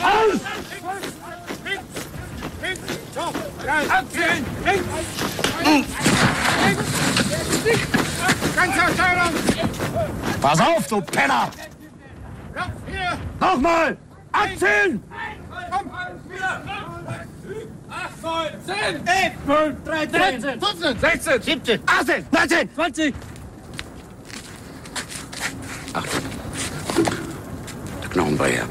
Aus!
Abziehen! Links! Ganz aus Pass auf, du Penner! Nochmal! Abziehen! Komm! 8, 9, 10, 11, 12, 13, 13 14, 16, 17, 18, 19, 20. Achtung. Der Knochen war her.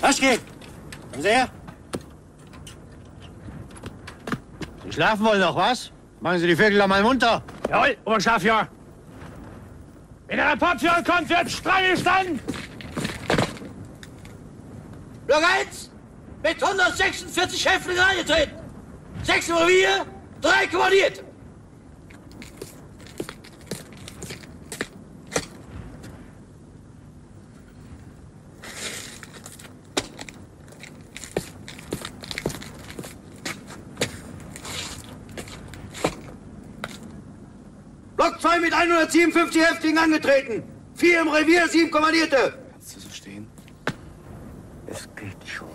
Waschke, kommen Sie her. Sie schlafen wohl noch, was? Machen Sie die Vögel doch mal munter.
Jawohl, Oberschlaf, ja. Wenn der Rapport für euch kommt,
wird strangisch
gestanden!
Block 1, mit 146 Häftlingen reingetreten! Sechs Revier, drei kommandiert!
157 Häftlinge angetreten. Vier im Revier, sieben Kommandierte. Kannst du so stehen? Es geht schon.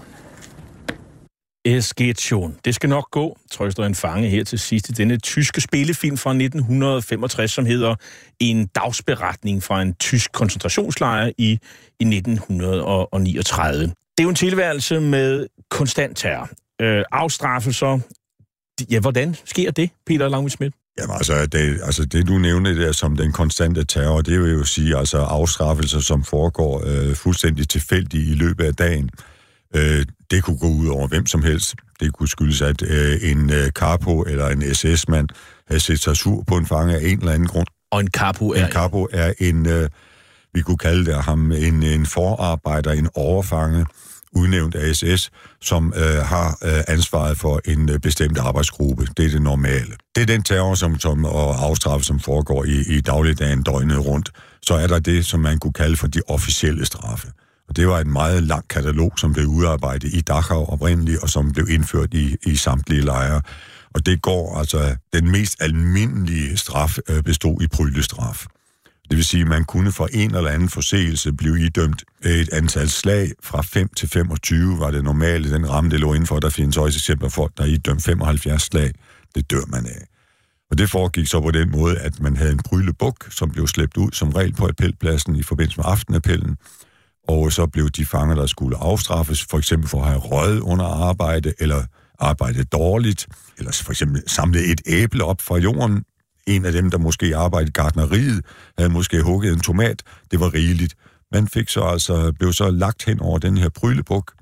Es geht schon. Det skal nok gå, trøster en fange her til sidst i denne tyske spillefilm fra 1965, som hedder En dagsberetning fra en tysk koncentrationslejr i, i 1939. Det er jo en tilværelse med konstant terror. Øh, afstraffelser. Ja, hvordan sker det, Peter Langvidsmidt?
Jamen altså det, altså det du nævner der som den konstante terror, det vil jo sige altså afstraffelser, som foregår øh, fuldstændig tilfældigt i løbet af dagen. Øh, det kunne gå ud over hvem som helst. Det kunne skyldes, at øh, en øh, kapo eller en SS-mand havde set sig sur på en fange af en eller anden grund.
Og en kapo er...
En kapo er en, øh, vi kunne kalde det ham, en, en forarbejder, en overfange, udnævnt af SS, som øh, har øh, ansvaret for en øh, bestemt arbejdsgruppe. Det er det normale. Det er den terror som, som, og afstraffelse, som foregår i, i dagligdagen døgnet rundt. Så er der det, som man kunne kalde for de officielle straffe. Og det var en meget lang katalog, som blev udarbejdet i Dachau oprindeligt, og som blev indført i, i samtlige lejre. Og det går altså, den mest almindelige straf øh, bestod i pryllestraf. Det vil sige, at man kunne for en eller anden forseelse blive idømt et antal slag fra 5 til 25, var det normale, den ramme, det lå indenfor. Der findes også eksempler for folk, der er idømt 75 slag. Det dør man af. Og det foregik så på den måde, at man havde en bryllebuk, som blev slæbt ud som regel på appelpladsen i forbindelse med aftenappellen, og så blev de fanger, der skulle afstraffes, for eksempel for at have røget under arbejde, eller arbejde dårligt, eller for eksempel samle et æble op fra jorden, en af dem, der måske arbejdede i gardneriet, havde måske hugget en tomat. Det var rigeligt. Man fik så altså, blev så lagt hen over den her prylebuk,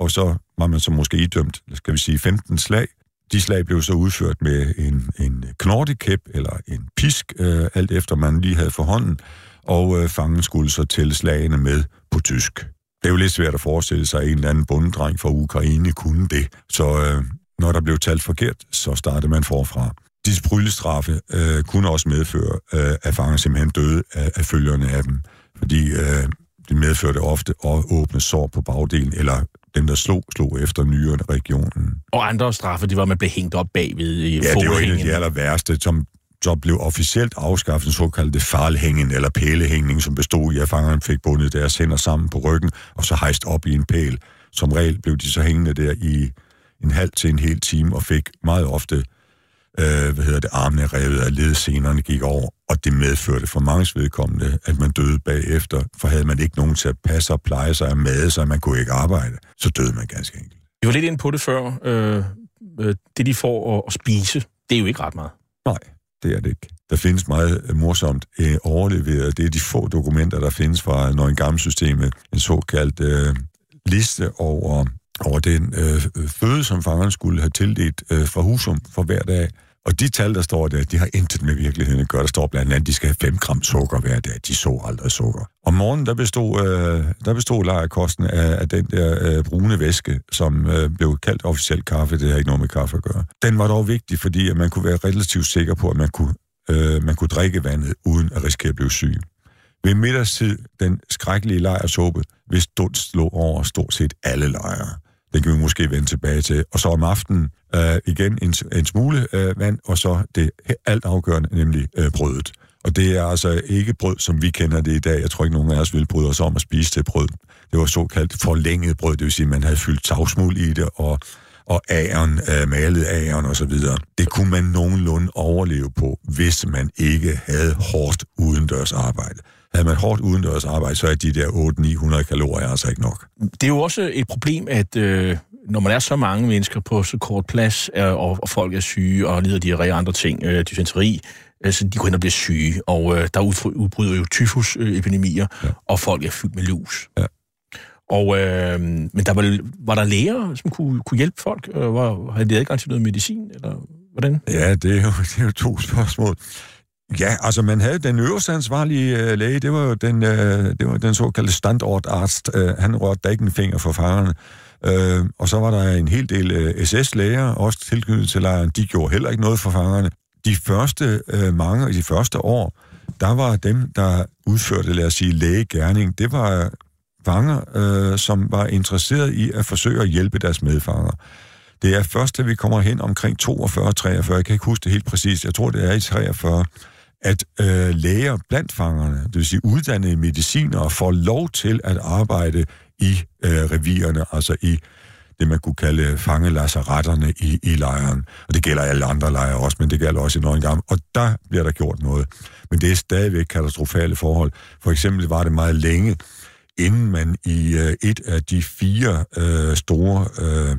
og så var man så måske idømt, skal vi sige, 15 slag. De slag blev så udført med en, en knortekæp eller en pisk, øh, alt efter man lige havde for hånden, og øh, fangen skulle så tælle slagene med på tysk. Det er jo lidt svært at forestille sig, at en eller anden bunddreng fra Ukraine kunne det. Så øh, når der blev talt forkert, så startede man forfra. Disse pryllestraffe øh, kunne også medføre, øh, at fanger simpelthen døde af, af følgerne af dem, fordi øh, det medførte ofte at åbne sår på bagdelen, eller dem, der slog, slog efter nyere regionen.
Og andre straffe, det var, at man blev hængt op bagved i
Ja, det var en af de aller værste, som så blev officielt afskaffet den såkaldte farlhængen eller pælehængning, som bestod i, at fangerne fik bundet deres hænder sammen på ryggen og så hejst op i en pæl. Som regel blev de så hængende der i en halv til en hel time og fik meget ofte øh, hvad hedder det, armene revet af ledsenerne gik over, og det medførte for mange vedkommende, at man døde bagefter, for havde man ikke nogen til at passe og pleje sig og mad, så man kunne ikke arbejde, så døde man ganske enkelt.
Vi var lidt inde på det før. Øh, øh, det, de får at, at spise, det er jo ikke ret meget.
Nej, det er det ikke. Der findes meget øh, morsomt øh, overleveret. Det er de få dokumenter, der findes fra Nøgengammelsystemet. En såkaldt øh, liste over over den øh, føde, som fangerne skulle have tildelt øh, fra Husum for hver dag. Og de tal, der står der, de har intet med virkeligheden at gøre. Der står blandt andet, at de skal have 5 gram sukker hver dag. De så aldrig sukker. Om morgenen, der bestod, øh, der bestod lejerkosten af, af den der øh, brune væske, som øh, blev kaldt officielt kaffe. Det har ikke noget med kaffe at gøre. Den var dog vigtig, fordi at man kunne være relativt sikker på, at man kunne, øh, man kunne drikke vandet, uden at risikere at blive syg. Ved middagstid, den skrækkelige lejersåbe, hvis dunst lå over stort set alle lejre. Det kan vi måske vende tilbage til. Og så om aftenen øh, igen en, en smule øh, vand, og så det alt afgørende, nemlig øh, brødet. Og det er altså ikke brød, som vi kender det i dag. Jeg tror ikke, nogen af os ville bryde os om at spise det brød. Det var såkaldt forlænget brød, det vil sige, at man havde fyldt savsmuld i det, og og æren, øh, malet æren og så videre. Det kunne man nogenlunde overleve på, hvis man ikke havde hårdt udendørs arbejde. Havde man hårdt udendørs arbejde, så er de der 800-900 kalorier altså ikke nok.
Det er jo også et problem, at øh, når man er så mange mennesker på så kort plads, er, øh, og, og folk er syge og lider de og andre ting, øh, dysenteri, altså, de kunne hen og blive syge, og øh, der udbryder jo tyfusepidemier, ja. og folk er fyldt med lus. Ja. Og, øh, men der var, var der læger, som kunne, kunne hjælpe folk? Øh, var, havde de adgang til noget medicin, eller hvordan?
Ja, det er jo, det er jo to spørgsmål. Ja, altså man havde den øverste ansvarlige øh, læge, det var jo den, øh, det var den såkaldte standordarzt. Øh, han rørte da ikke en finger for farerne. Øh, og så var der en hel del øh, SS-læger, også tilknyttet til lejren. De gjorde heller ikke noget for fangerne. De første øh, mange i de første år, der var dem, der udførte, lad os sige, lægegærning, det var øh, fanger, øh, som var interesseret i at forsøge at hjælpe deres medfanger. Det er først, da vi kommer hen omkring 42-43, jeg kan ikke huske det helt præcist, jeg tror, det er i 43, at øh, læger blandt fangerne, det vil sige uddannede mediciner, får lov til at arbejde i øh, revierne, altså i det, man kunne kalde fangelasseretterne i, i lejren. Og det gælder alle andre lejre også, men det gælder også i Norge gang. Og der bliver der gjort noget. Men det er stadigvæk katastrofale forhold. For eksempel var det meget længe, inden man i øh, et af de fire øh, store øh,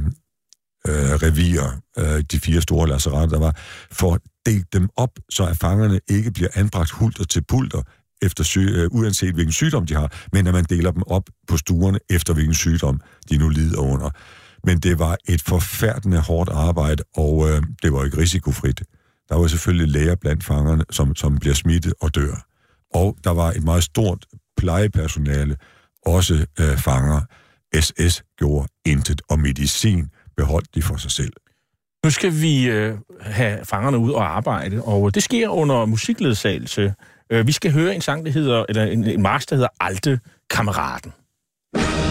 øh, revier, øh, de fire store lasserater, der var, for delt dem op, så at fangerne ikke bliver anbragt hulter til pulter, efter sy- øh, uanset hvilken sygdom de har, men at man deler dem op på stuerne efter hvilken sygdom de nu lider under. Men det var et forfærdende hårdt arbejde, og øh, det var ikke risikofrit. Der var selvfølgelig læger blandt fangerne, som, som bliver smittet og dør. Og der var et meget stort plejepersonale, også øh, fanger. SS gjorde intet, og medicin beholdt de for sig selv
nu skal vi øh, have fangerne ud og arbejde, og øh, det sker under musikledsagelse. Øh, vi skal høre en sang, der hedder, eller en, en mars, der hedder Alte Kammeraten. thank you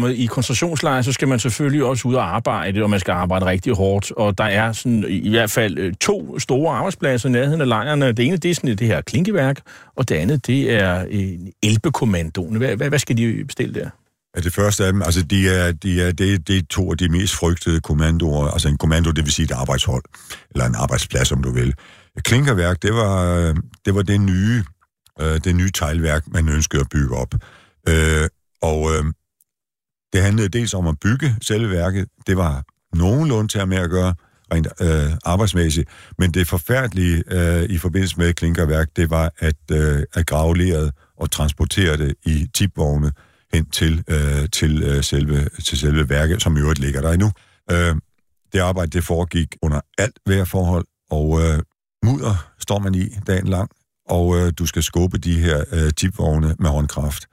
kommet i koncentrationslejr, så skal man selvfølgelig også ud og arbejde, og man skal arbejde rigtig hårdt. Og der er sådan, i hvert fald øh, to store arbejdspladser i nærheden af lejrene. Det ene det er sådan, det her klinkeværk, og det andet det er en elbekommando. Hvad, hvad, hvad skal de bestille der? Ja,
det første af dem, altså de er, de er, det, er, det er to af de mest frygtede kommandoer. Altså en kommando, det vil sige et arbejdshold, eller en arbejdsplads, om du vil. Klinkerværk, det var øh, det, var det nye, øh, det nye teglværk, man ønskede at bygge op. Øh, og det handlede dels om at bygge selve værket. Det var nogenlunde til at med at gøre rent øh, arbejdsmæssigt. Men det forfærdelige øh, i forbindelse med klinkerværk, det var at, øh, at grave leret og transportere det i tipvogne hen til, øh, til, øh, selve, til selve værket, som i øvrigt ligger der endnu. Øh, det arbejde det foregik under alt vejrforhold, og øh, mudder står man i dagen lang, og øh, du skal skubbe de her øh, tipvogne med håndkraft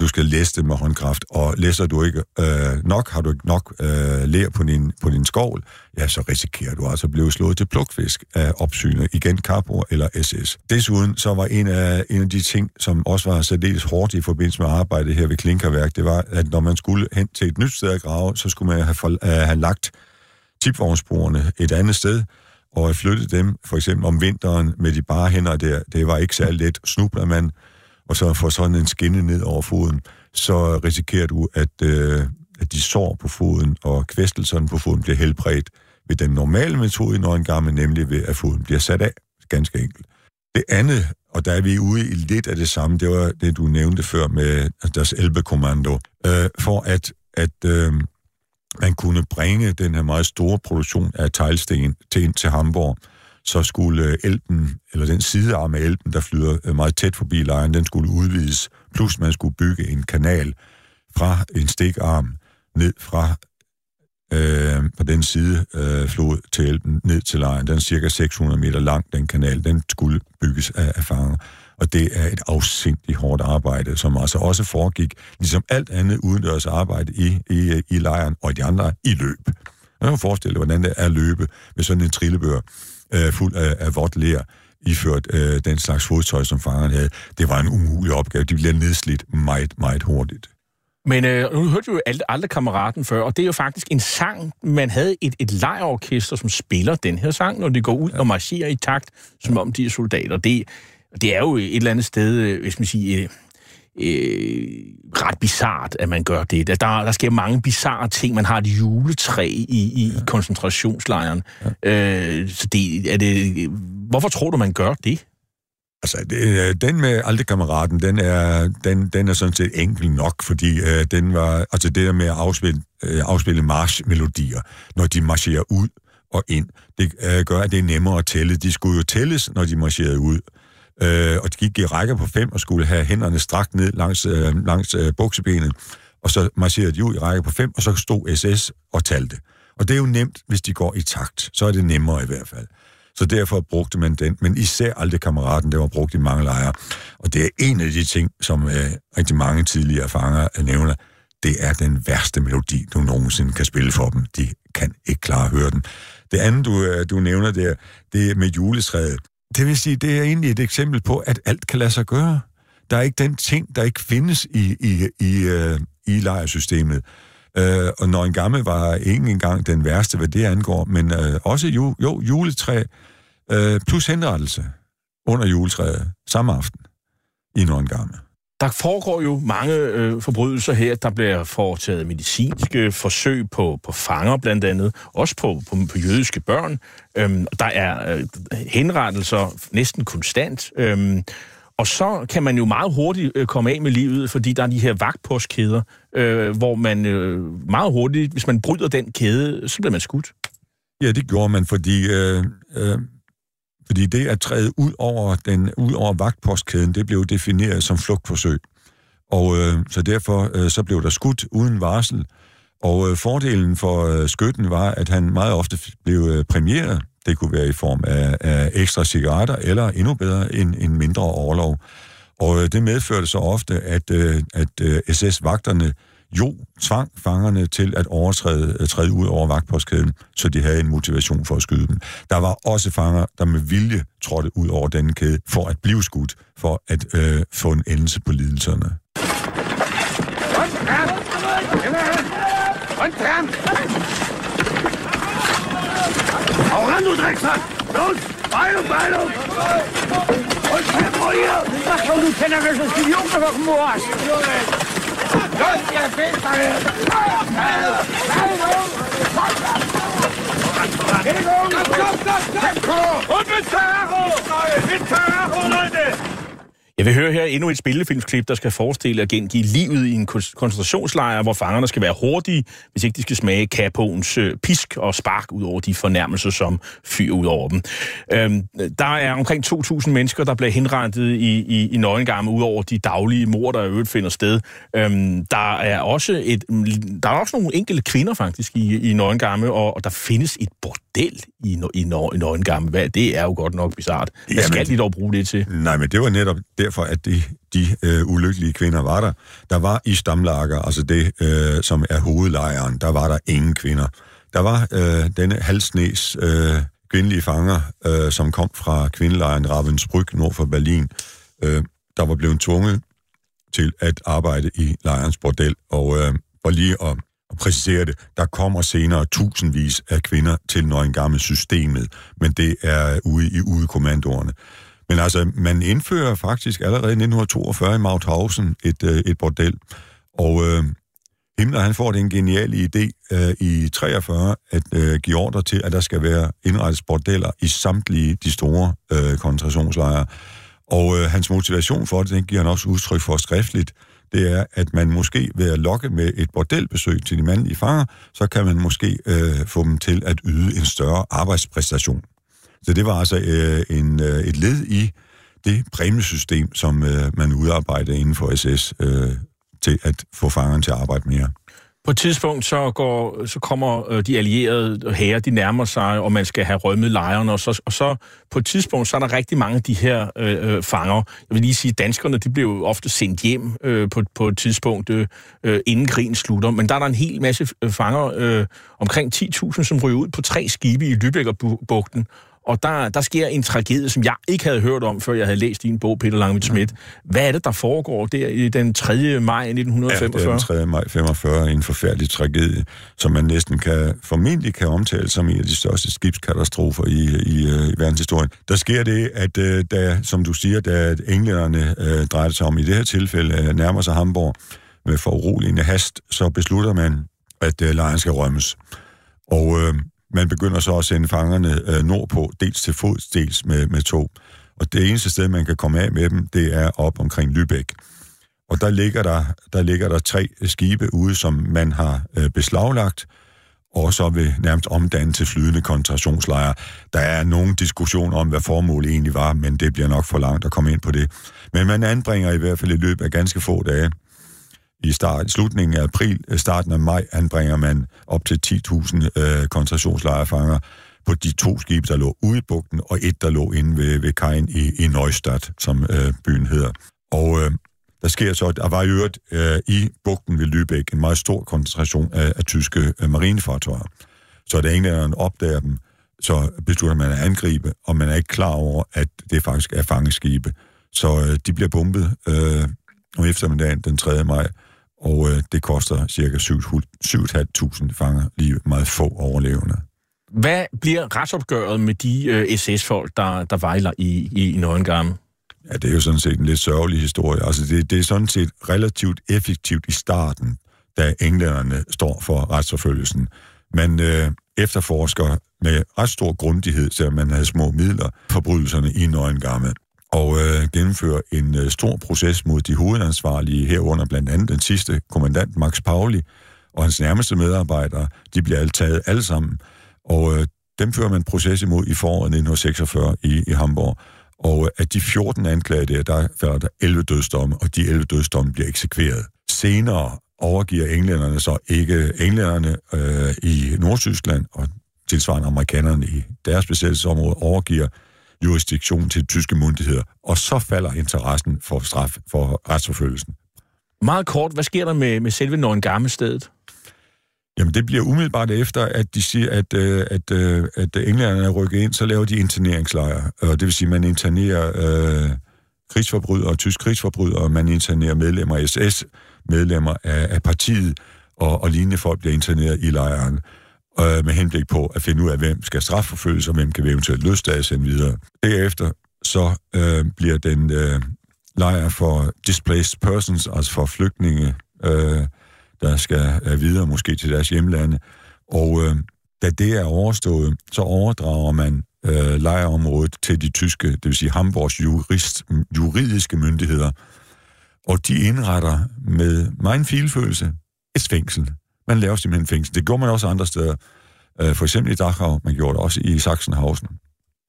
du skal læse det med håndkraft, og læser du ikke øh, nok, har du ikke nok øh, lær på din, på din skovl, ja, så risikerer du altså at blive slået til plukfisk af opsynet, igen Carbor eller SS. Desuden så var en af, en af de ting, som også var særdeles hårdt i forbindelse med arbejdet her ved Klinkerværk, det var, at når man skulle hen til et nyt sted at grave, så skulle man have, for, øh, have lagt tipvognsporene et andet sted, og at flytte dem, for eksempel om vinteren, med de bare hænder der, det var ikke særlig let. Snubler man, og så får sådan en skinne ned over foden, så risikerer du, at, øh, at de sår på foden og kvæstelserne på foden bliver helbredt ved den normale metode i nøgengamme, nemlig ved, at foden bliver sat af, ganske enkelt. Det andet, og der er vi ude i lidt af det samme, det var det, du nævnte før med deres elbekommando, øh, for at, at øh, man kunne bringe den her meget store produktion af teglsten til, til Hamburg, så skulle øh, elben, eller den sidearm af elben, der flyder øh, meget tæt forbi lejren, den skulle udvides, plus man skulle bygge en kanal fra en stikarm ned fra øh, på den side øh, flod til elben ned til lejren. Den er cirka 600 meter lang, den kanal. Den skulle bygges af, af fanger. Og det er et afsindigt hårdt arbejde, som altså også foregik, ligesom alt andet udendørs arbejde i, i, øh, i lejren og de andre i løb. Man jeg kan forestille hvordan det er at løbe med sådan en trillebør øh, fuld af, af vort lær, iført øh, den slags fodtøj, som fangeren havde. Det var en umulig opgave. De blev nedslidt meget, meget hurtigt.
Men øh, nu hørte du jo alt, aldrig kammeraten før, og det er jo faktisk en sang, man havde et, et lejorkester, som spiller den her sang, når de går ud ja. og marcherer i takt, som om de er soldater. Det, det er jo et eller andet sted, øh, hvis man siger, øh, øh, ret bizart, at man gør det. Der, der sker mange bizarre ting. Man har et juletræ i, i, ja. koncentrationslejren. Ja. Øh, så det, er det, hvorfor tror du, man gør det?
Altså, det, øh, den med Aldekammeraten, den er, den, den er sådan set enkel nok, fordi øh, den var, altså det der med at afspille, øh, afspille marchmelodier, når de marcherer ud og ind, det øh, gør, at det er nemmere at tælle. De skulle jo tælles, når de marcherede ud. Øh, øh, og de gik i rækker på fem og skulle have hænderne strakt ned langs, øh, langs øh, buksebenet, og så marcherede de ud i rækker på fem, og så stod SS og talte. Og det er jo nemt, hvis de går i takt. Så er det nemmere i hvert fald. Så derfor brugte man den, men især aldrig kammeraten, der var brugt i mange lejre. Og det er en af de ting, som øh, rigtig mange tidligere fanger øh, nævner. Det er den værste melodi, du nogensinde kan spille for dem. De kan ikke klare at høre den. Det andet, du, øh, du nævner der, det er med juletræet. Det vil sige, det er egentlig et eksempel på, at alt kan lade sig gøre. Der er ikke den ting, der ikke findes i, i, i, øh, i lejersystemet. Øh, og når en gammel var ikke engang den værste, hvad det angår, men øh, også ju, jo, juletræ øh, plus henrettelse under juletræet samme aften i en gammel.
Der foregår jo mange øh, forbrydelser her. Der bliver foretaget medicinske forsøg på, på fanger blandt andet, også på, på, på jødiske børn. Øhm, der er øh, henrettelser næsten konstant. Øhm, og så kan man jo meget hurtigt øh, komme af med livet, fordi der er de her vagtpostkæder, øh, hvor man øh, meget hurtigt, hvis man bryder den kæde, så bliver man skudt.
Ja, det gjorde man, fordi øh, øh, fordi det at træde ud over, den, ud over vagtpostkæden, det blev defineret som flugtforsøg. Og øh, så derfor øh, så blev der skudt uden varsel. Og øh, fordelen for øh, skytten var, at han meget ofte blev øh, præmieret. Det kunne være i form af, af ekstra cigaretter, eller endnu bedre, en, en mindre overlov. Og øh, det medførte så ofte, at, øh, at øh, SS-vagterne jo tvang fangerne til at overtræde træde ud over vagtpostkæden, så de havde en motivation for at skyde dem. Der var også fanger, der med vilje trådte ud over denne kæde for at blive skudt, for at øh, få en endelse på lidelserne. Hold ran,
Los, ihr Bitter! Bewegung! Bewegung! Tempo! Und mit Ferraro! Mit Ferraro, Leute! Jeg vil høre her endnu et spillefilmsklip, der skal forestille at gengive livet i en koncentrationslejr, hvor fangerne skal være hurtige, hvis ikke de skal smage kapoens øh, pisk og spark ud over de fornærmelser, som fyrer ud over dem. Øhm, der er omkring 2.000 mennesker, der bliver henrentet i, i, i nøgengarme, ud over de daglige mor, der øvrigt finder sted. Øhm, der, er også et, mm, der er også nogle enkelte kvinder faktisk i, i nøgengarme, og, og der findes et bordel i, i, i nøgengarme. Hvad, det er jo godt nok bizart. Hvad skal de dog bruge det til?
Nej, men det var netop der, derfor, at de, de øh, ulykkelige kvinder var der. Der var i stamlager, altså det, øh, som er hovedlejren, der var der ingen kvinder. Der var øh, denne halsnæs øh, kvindelige fanger, øh, som kom fra kvindelejren Ravensbrück nord for Berlin, øh, der var blevet tvunget til at arbejde i lejrens bordel. Og øh, for lige at, at præcisere det, der kommer senere tusindvis af kvinder til Nøgengamme-systemet, men det er ude i udekommandoerne. Men altså, man indfører faktisk allerede i 1942 i Mauthausen et, øh, et bordel. Og øh, Himmler, han får den geniale idé øh, i 43 at øh, give ordre til, at der skal være indrettet bordeller i samtlige de store øh, koncentrationslejre. Og øh, hans motivation for det, den giver han også udtryk for skriftligt, det er, at man måske ved at lokke med et bordelbesøg til de mandlige fanger, så kan man måske øh, få dem til at yde en større arbejdspræstation. Så det var altså øh, en, øh, et led i det præmiesystem, som øh, man udarbejdede inden for SS øh, til at få fangerne til at arbejde mere.
På et tidspunkt så, går, så kommer øh, de allierede her, de nærmer sig, og man skal have rømmet lejrene, og så, og så på et tidspunkt, så er der rigtig mange af de her øh, øh fanger. Jeg vil lige sige, danskerne, de blev jo ofte sendt hjem øh, på, på et tidspunkt, øh, øh, inden krigen slutter, men der er der en hel masse fanger, øh, omkring 10.000, som ryger ud på tre skibe i Lübeckerbugten. og Bugten, og der, der sker en tragedie, som jeg ikke havde hørt om, før jeg havde læst din bog, Peter Langvind Schmidt. Hvad er det, der foregår der i den 3. maj 1945?
Ja, den 3. maj 45 en forfærdelig tragedie, som man næsten kan, formentlig kan omtale som en af de største skibskatastrofer i, i, øh, i verdenshistorien. Der sker det, at øh, da, som du siger, da englænderne øh, drejede sig om i det her tilfælde, øh, nærmer sig Hamburg med foruroligende hast, så beslutter man, at øh, lejren skal rømmes. Og øh, man begynder så at sende fangerne øh, nordpå, dels til fods, dels med, med tog. Og det eneste sted, man kan komme af med dem, det er op omkring Lübeck. Og der ligger der, der, ligger der tre skibe ude, som man har øh, beslaglagt, og så vil nærmest omdanne til flydende koncentrationslejre. Der er nogen diskussion om, hvad formålet egentlig var, men det bliver nok for langt at komme ind på det. Men man anbringer i hvert fald i løbet af ganske få dage i start, slutningen af april, øh, starten af maj, anbringer man op til 10.000 øh, koncentrationslejrefanger på de to skibe, der lå ude i bugten, og et, der lå inde ved, ved kajen i, i Neustadt, som øh, byen hedder. Og øh, der sker så, der var i øvrigt øh, i bugten ved Lübeck en meget stor koncentration af, af tyske øh, marinefartøjer. Så da englænderne opdager dem, så beslutter man at angribe, og man er ikke klar over, at det faktisk er fangeskibe. Så øh, de bliver bombet øh, om eftermiddagen den 3. maj, og øh, det koster ca. 7.500 fanger, lige meget få overlevende.
Hvad bliver retsopgøret med de øh, SS-folk, der, der vejler i, i, i Nøgengarm?
Ja, det er jo sådan set en lidt sørgelig historie. Altså, det, det er sådan set relativt effektivt i starten, da englænderne står for retsforfølgelsen. Man øh, efterforsker med ret stor grundighed, selvom man havde små midler, forbrydelserne i Nøgengarme og øh, gennemføre en øh, stor proces mod de hovedansvarlige herunder blandt andet den sidste kommandant Max Pauli og hans nærmeste medarbejdere. De bliver alt taget alle sammen, og øh, dem fører man proces imod i foråret 1946 i, i Hamburg. Og øh, af de 14 anklager der, der falder der 11 dødsdomme, og de 11 dødsdomme bliver eksekveret. Senere overgiver englænderne så ikke englænderne øh, i Nordtyskland, og tilsvarende amerikanerne i deres besættelsesområde overgiver jurisdiktion til tyske myndigheder, og så falder interessen for straf for retsforfølgelsen.
Meget kort, hvad sker der med, med selve stedet?
Jamen, det bliver umiddelbart efter, at de siger, at, øh, at, at, øh, at englænderne er rykket ind, så laver de interneringslejre. Og øh, det vil sige, at man internerer øh, krigsforbrydere, tysk krigsforbrydere, man internerer medlemmer af SS, medlemmer af, af partiet, og, og lignende folk bliver interneret i lejren øh, med henblik på at finde ud af, hvem skal strafforfølges, og hvem kan vi eventuelt løslades videre. Derefter så øh, bliver den øh, lejr for displaced persons, altså for flygtninge, øh, der skal øh, videre måske til deres hjemlande. Og øh, da det er overstået, så overdrager man øh, lejrområdet til de tyske, det vil sige Hamburgs jurist, juridiske myndigheder. Og de indretter med meget en filfølelse et fængsel. Man laver simpelthen fængsel. Det gjorde man også andre steder. Øh, for eksempel i Dachau, man gjorde det også i Sachsenhausen.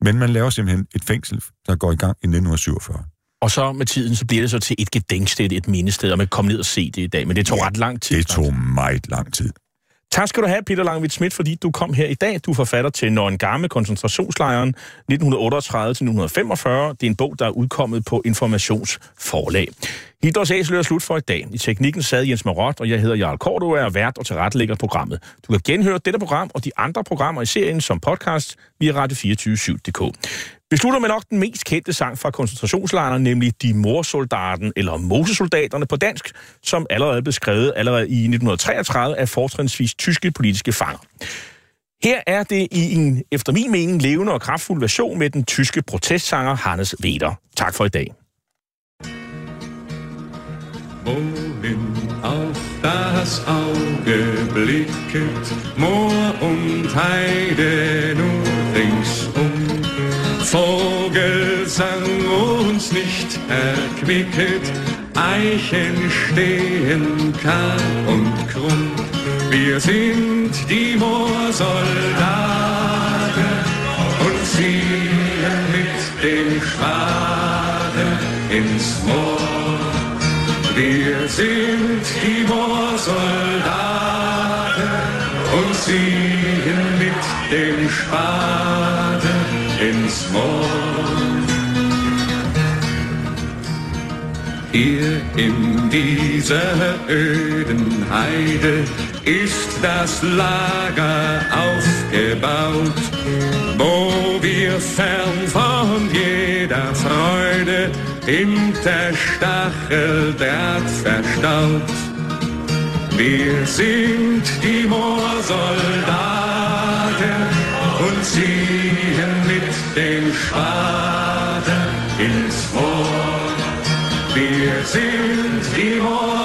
Men man laver simpelthen et fængsel, der går i gang i 1947.
Og så med tiden, så bliver det så til et gedenksted, et mindested, og man kommer ned og se det i dag. Men det tog ja, ret lang tid.
Det faktisk. tog meget lang tid.
Tak skal du have, Peter Langvidt Schmidt, fordi du kom her i dag. Du er forfatter til Nøgen Gamme, koncentrationslejren 1938-1945. Det er en bog, der er udkommet på Informationsforlag. Hitlers Æsel er slut for i dag. I teknikken sad Jens Marot, og jeg hedder Jarl Kort, og er vært og tilrettelægger programmet. Du kan genhøre dette program og de andre programmer i serien som podcast via radio247.dk. Vi slutter med nok den mest kendte sang fra koncentrationslejren, nemlig De Morsoldaten, eller Mosesoldaterne på dansk, som allerede blev skrevet allerede i 1933 af fortrinsvis tyske politiske fanger. Her er det i en, efter min mening, levende og kraftfuld version med den tyske protestsanger Hannes Weder. Tak for i dag. Wohin auch das Auge blicket, Moor und Heide nur ring. Vogelsang uns nicht erquicket, Eichen stehen kahl und krumm. Wir sind die Moorsoldaten und ziehen mit dem Schwaden ins Moor. Wir sind die Moorsoldaten und ziehen mit dem Schwaden once more. Hier in dieser öden Heide ist das Lager aufgebaut, wo wir fern von jeder Freude hinter Stacheldraht verstaut. Wir sind die Moorsoldaten und ziehen den Spaten ins Moor. Wir sind die Moorsoldaten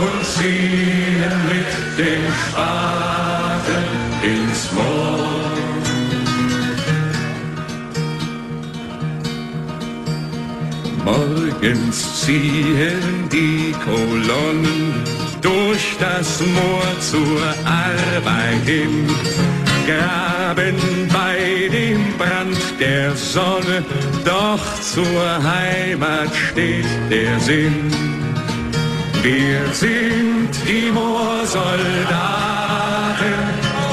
und ziehen mit dem Spaten ins Moor. Morgens ziehen die Kolonnen durch
das Moor zur Arbeit hin Graben bei dem Brand der Sonne, doch zur Heimat steht der Sinn. Wir sind die Moorsoldaten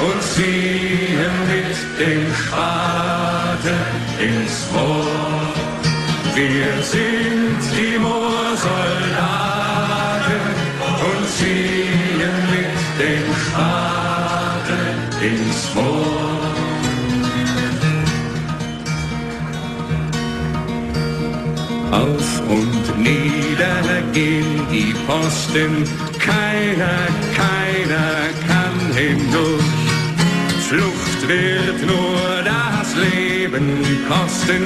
und ziehen mit dem Spaten ins Moor. Wir sind die Moorsoldaten. niedergehen die Posten. Keiner, keiner kann hindurch. Flucht wird nur das Leben kosten.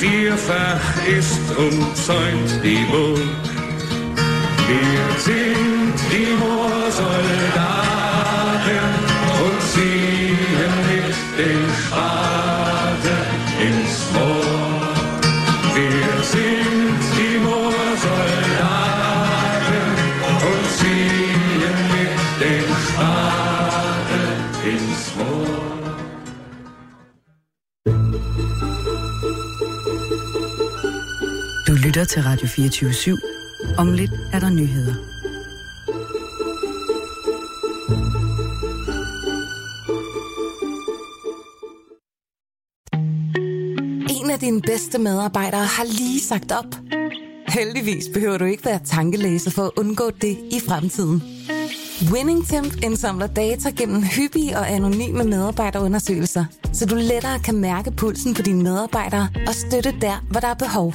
Vierfach ist umzäunt die Burg. Wir sind die Moorsoldaten und ziehen mit den Spaß. lytter til Radio 24-7. Om lidt er der nyheder. En af dine bedste medarbejdere har lige sagt op. Heldigvis behøver du ikke være tankelæser for at undgå det i fremtiden. WinningTemp indsamler data gennem hyppige og anonyme medarbejderundersøgelser, så du lettere kan mærke pulsen på dine medarbejdere og støtte der, hvor der er behov.